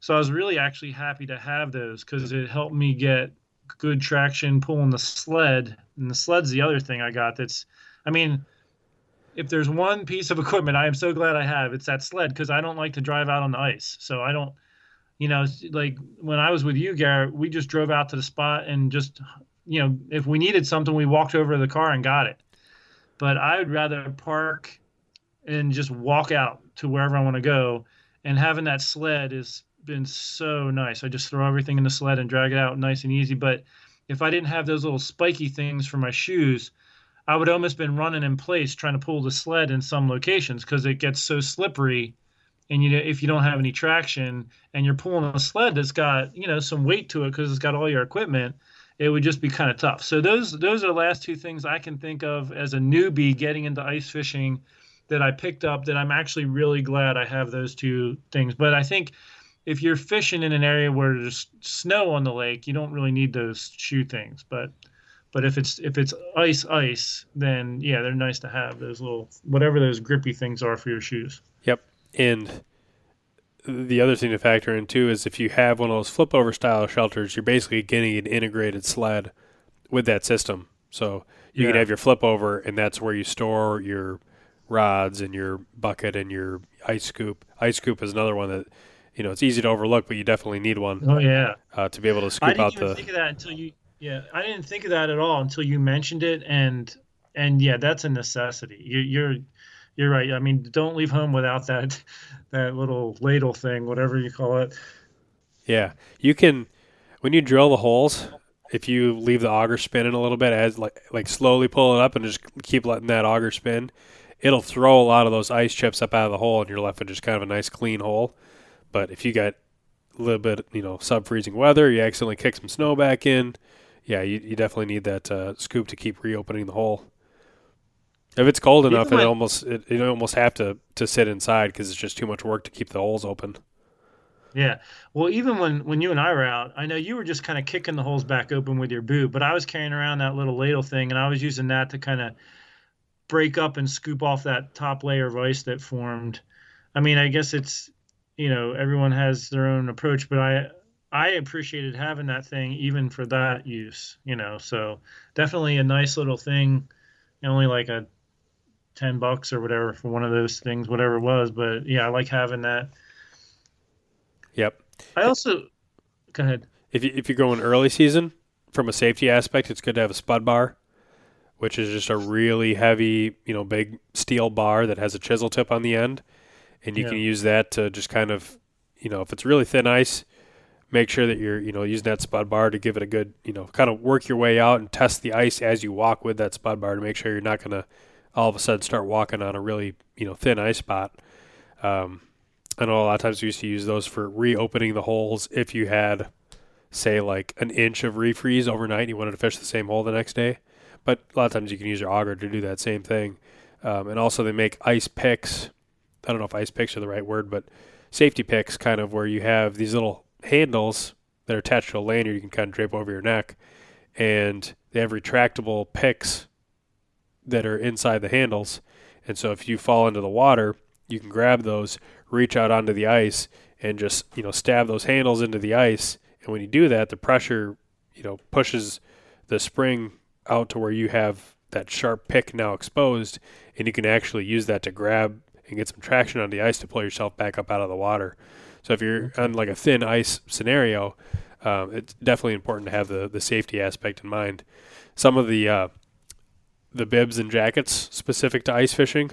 So I was really actually happy to have those because it helped me get good traction pulling the sled. And the sled's the other thing I got. That's, I mean, if there's one piece of equipment I am so glad I have, it's that sled because I don't like to drive out on the ice. So I don't, you know, like when I was with you, Garrett, we just drove out to the spot and just, you know, if we needed something, we walked over to the car and got it. But I would rather park and just walk out to wherever I want to go. And having that sled has been so nice. I just throw everything in the sled and drag it out nice and easy. But if I didn't have those little spiky things for my shoes, I would almost been running in place trying to pull the sled in some locations because it gets so slippery. And you know, if you don't have any traction and you're pulling a sled that's got you know some weight to it because it's got all your equipment, it would just be kind of tough. So those those are the last two things I can think of as a newbie getting into ice fishing that I picked up that I'm actually really glad I have those two things. But I think if you're fishing in an area where there's snow on the lake, you don't really need those shoe things. But but if it's if it's ice ice, then yeah, they're nice to have those little whatever those grippy things are for your shoes. Yep. And the other thing to factor in too is if you have one of those flip over style shelters, you're basically getting an integrated sled with that system. So you yeah. can have your flip over, and that's where you store your rods and your bucket and your ice scoop. Ice scoop is another one that you know it's easy to overlook, but you definitely need one. Oh yeah, uh, to be able to scoop out the. think of that until you. Yeah, I didn't think of that at all until you mentioned it, and and yeah, that's a necessity. You, you're you're right. I mean, don't leave home without that (laughs) that little ladle thing, whatever you call it. Yeah, you can when you drill the holes. If you leave the auger spinning a little bit, as like like slowly pull it up and just keep letting that auger spin, it'll throw a lot of those ice chips up out of the hole, and you're left with just kind of a nice clean hole. But if you got a little bit, you know, sub freezing weather, you accidentally kick some snow back in, yeah, you, you definitely need that uh, scoop to keep reopening the hole. If it's cold enough, it almost it, it almost have to to sit inside because it's just too much work to keep the holes open. Yeah. Well, even when when you and I were out, I know you were just kind of kicking the holes back open with your boot, but I was carrying around that little ladle thing, and I was using that to kind of break up and scoop off that top layer of ice that formed. I mean, I guess it's you know everyone has their own approach, but I I appreciated having that thing even for that use. You know, so definitely a nice little thing. Only like a ten bucks or whatever for one of those things, whatever it was. But yeah, I like having that. Yep. I also go ahead. If you, if you're going early season, from a safety aspect, it's good to have a spud bar which is just a really heavy, you know, big steel bar that has a chisel tip on the end, and you yeah. can use that to just kind of, you know, if it's really thin ice, make sure that you're, you know, using that spud bar to give it a good, you know, kind of work your way out and test the ice as you walk with that spud bar to make sure you're not going to all of a sudden start walking on a really, you know, thin ice spot. Um, I know a lot of times we used to use those for reopening the holes if you had, say, like an inch of refreeze overnight and you wanted to fish the same hole the next day. But a lot of times you can use your auger to do that same thing. Um, and also they make ice picks. I don't know if ice picks are the right word, but safety picks, kind of where you have these little handles that are attached to a lanyard you can kind of drape over your neck, and they have retractable picks that are inside the handles. And so if you fall into the water, you can grab those, reach out onto the ice, and just you know stab those handles into the ice. And when you do that, the pressure you know pushes the spring out to where you have that sharp pick now exposed, and you can actually use that to grab and get some traction on the ice to pull yourself back up out of the water. So if you're on like a thin ice scenario, um, it's definitely important to have the the safety aspect in mind. Some of the uh, the bibs and jackets specific to ice fishing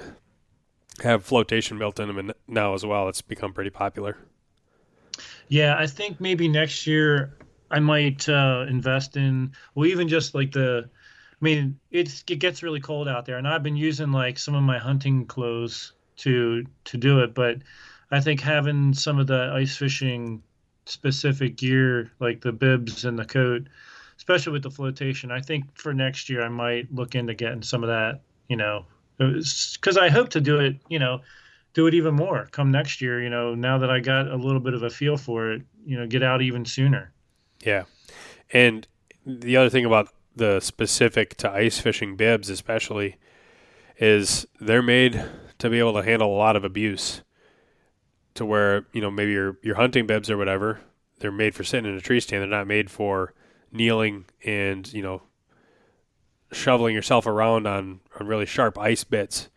have flotation built in them and now as well. It's become pretty popular. Yeah, I think maybe next year I might uh, invest in, well, even just like the I mean, it's it gets really cold out there, and I've been using like some of my hunting clothes to to do it. But I think having some of the ice fishing specific gear, like the bibs and the coat, especially with the flotation. I think for next year I might look into getting some of that. You know, because I hope to do it. You know, do it even more come next year. You know, now that I got a little bit of a feel for it, you know, get out even sooner. Yeah, and the other thing about the specific to ice fishing bibs, especially, is they're made to be able to handle a lot of abuse. To where you know maybe your your hunting bibs or whatever, they're made for sitting in a tree stand. They're not made for kneeling and you know shoveling yourself around on on really sharp ice bits.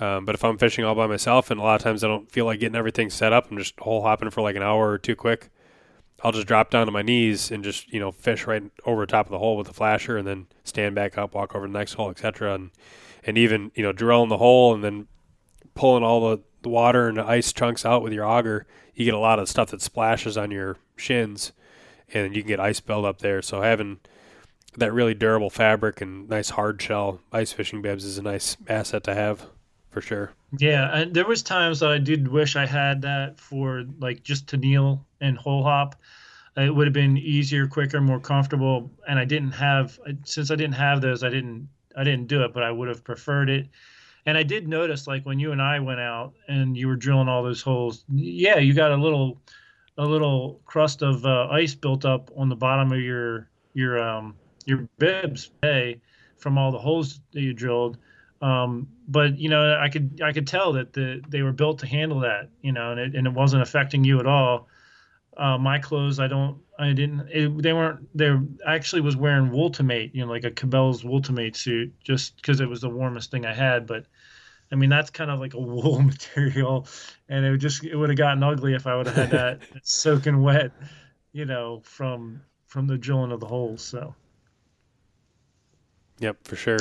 Um, but if I'm fishing all by myself, and a lot of times I don't feel like getting everything set up, I'm just hole hopping for like an hour or two quick. I'll just drop down to my knees and just you know fish right over top of the hole with the flasher, and then stand back up, walk over the next hole, etc. And and even you know drilling the hole and then pulling all the, the water and the ice chunks out with your auger, you get a lot of stuff that splashes on your shins, and you can get ice build up there. So having that really durable fabric and nice hard shell ice fishing bibs is a nice asset to have for sure. Yeah, and there was times that I did wish I had that for like just to kneel and hole hop. It would have been easier, quicker, more comfortable, and I didn't have since I didn't have those, I didn't I didn't do it, but I would have preferred it. And I did notice, like when you and I went out and you were drilling all those holes, yeah, you got a little, a little crust of uh, ice built up on the bottom of your your um your bibs bay from all the holes that you drilled. Um, but you know, I could I could tell that the they were built to handle that, you know, and it, and it wasn't affecting you at all. Uh, my clothes, I don't, I didn't, it, they weren't, they I actually was wearing Wooltimate, you know, like a Cabela's Wooltimate suit just because it was the warmest thing I had. But I mean, that's kind of like a (laughs) wool material and it would just, it would have gotten ugly if I would have had (laughs) that soaking wet, you know, from, from the drilling of the holes. So. Yep, for sure.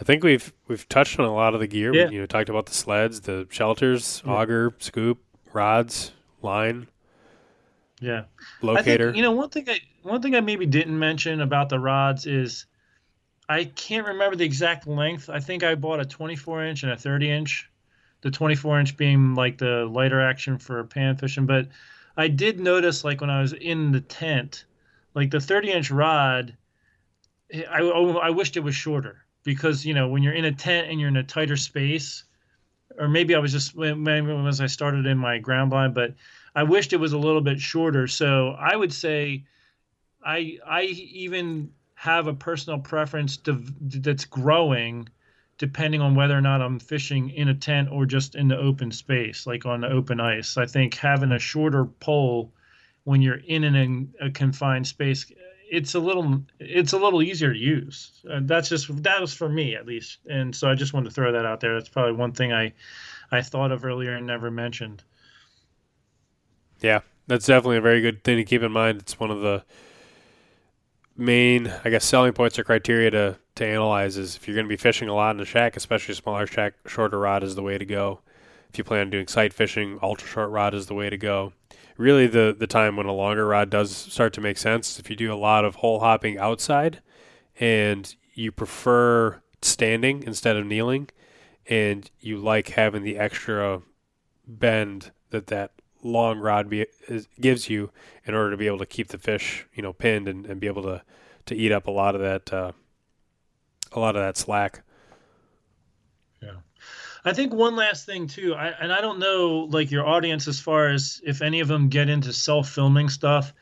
I think we've we've touched on a lot of the gear. Yeah. We, you know, talked about the sleds, the shelters, yeah. auger, scoop, rods, line. Yeah. Locator. Think, you know, one thing I one thing I maybe didn't mention about the rods is I can't remember the exact length. I think I bought a 24 inch and a 30 inch. The 24 inch being like the lighter action for pan fishing, but I did notice like when I was in the tent, like the 30 inch rod, I, I wished it was shorter because you know when you're in a tent and you're in a tighter space, or maybe I was just maybe as I started in my ground blind, but I wished it was a little bit shorter. So I would say, I I even have a personal preference to, that's growing depending on whether or not I'm fishing in a tent or just in the open space, like on the open ice. I think having a shorter pole when you're in an, a confined space, it's a little it's a little easier to use. Uh, that's just that was for me at least, and so I just wanted to throw that out there. That's probably one thing I I thought of earlier and never mentioned. Yeah, that's definitely a very good thing to keep in mind. It's one of the main, I guess, selling points or criteria to to analyze is if you're going to be fishing a lot in a shack, especially a smaller shack, shorter rod is the way to go. If you plan on doing sight fishing, ultra short rod is the way to go. Really, the the time when a longer rod does start to make sense if you do a lot of hole hopping outside, and you prefer standing instead of kneeling, and you like having the extra bend that that long rod be, is, gives you in order to be able to keep the fish, you know, pinned and, and be able to, to eat up a lot of that, uh, a lot of that slack. I think one last thing too, I, and I don't know like your audience as far as if any of them get into self-filming stuff,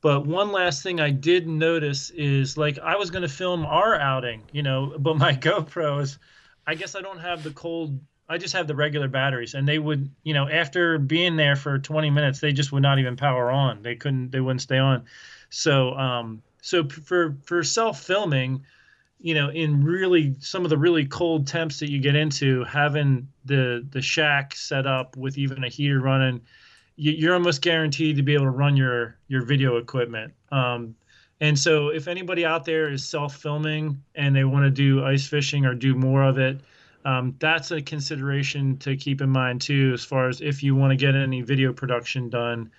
but one last thing I did notice is like I was going to film our outing, you know, (laughs) but my GoPro is, I guess I don't have the cold I just have the regular batteries, and they would, you know, after being there for 20 minutes, they just would not even power on. They couldn't, they wouldn't stay on. So, um, so for for self filming, you know, in really some of the really cold temps that you get into, having the the shack set up with even a heater running, you, are almost guaranteed to be able to run your your video equipment. Um, and so, if anybody out there is self filming and they want to do ice fishing or do more of it um, that's a consideration to keep in mind too, as far as if you want to get any video production done.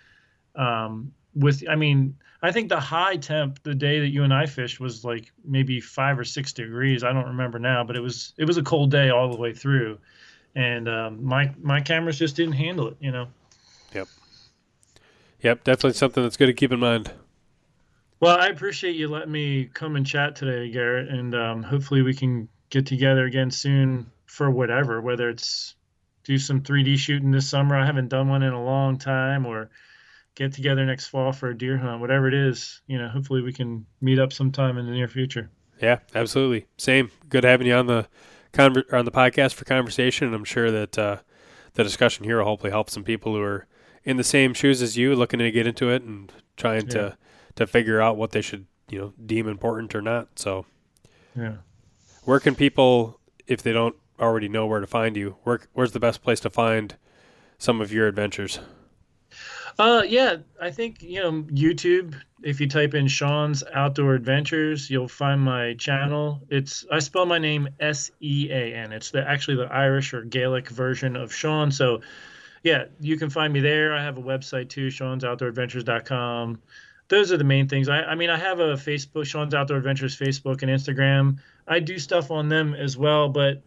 Um, with, I mean, I think the high temp the day that you and I fished was like maybe five or six degrees. I don't remember now, but it was it was a cold day all the way through, and um, my my cameras just didn't handle it. You know. Yep. Yep, definitely something that's good to keep in mind. Well, I appreciate you letting me come and chat today, Garrett, and um, hopefully we can get together again soon for whatever, whether it's do some 3D shooting this summer. I haven't done one in a long time, or get together next fall for a deer hunt, whatever it is. You know, hopefully we can meet up sometime in the near future. Yeah, absolutely. Same. Good having you on the conver- on the podcast for conversation. And I'm sure that uh, the discussion here will hopefully help some people who are in the same shoes as you, looking to get into it and trying yeah. to to figure out what they should you know deem important or not. So, yeah, where can people, if they don't already know where to find you, where where's the best place to find some of your adventures? Uh, yeah, I think you know YouTube. If you type in Sean's Outdoor Adventures, you'll find my channel. It's I spell my name S E A N. It's the actually the Irish or Gaelic version of Sean. So, yeah, you can find me there. I have a website too, Sean'sOutdoorAdventures.com. Those are the main things. I, I mean, I have a Facebook, Sean's Outdoor Adventures Facebook and Instagram. I do stuff on them as well, but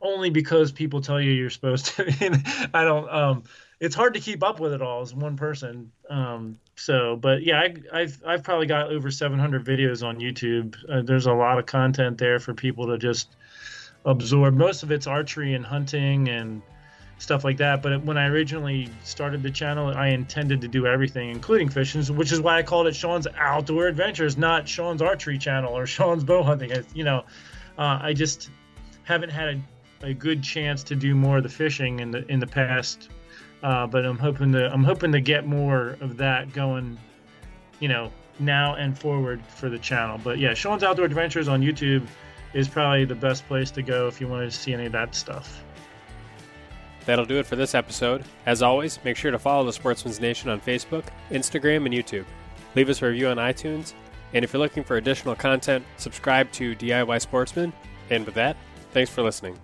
only because people tell you you're supposed to. (laughs) I don't. Um, it's hard to keep up with it all as one person. Um, so, but yeah, I, have I've probably got over 700 videos on YouTube. Uh, there's a lot of content there for people to just absorb. Most of it's archery and hunting and stuff like that. But when I originally started the channel, I intended to do everything, including fishing, which is why I called it Sean's Outdoor Adventures, not Sean's Archery Channel or (laughs) Sean's Bow Hunting. I, you know, uh, I just haven't had a, a good chance to do more of the fishing in the in the past uh, but I'm hoping to I'm hoping to get more of that going, you know, now and forward for the channel. But yeah, Sean's Outdoor Adventures on YouTube is probably the best place to go if you want to see any of that stuff. That'll do it for this episode. As always, make sure to follow the Sportsman's Nation on Facebook, Instagram, and YouTube. Leave us a review on iTunes. And if you're looking for additional content, subscribe to DIY Sportsman. And with that, thanks for listening.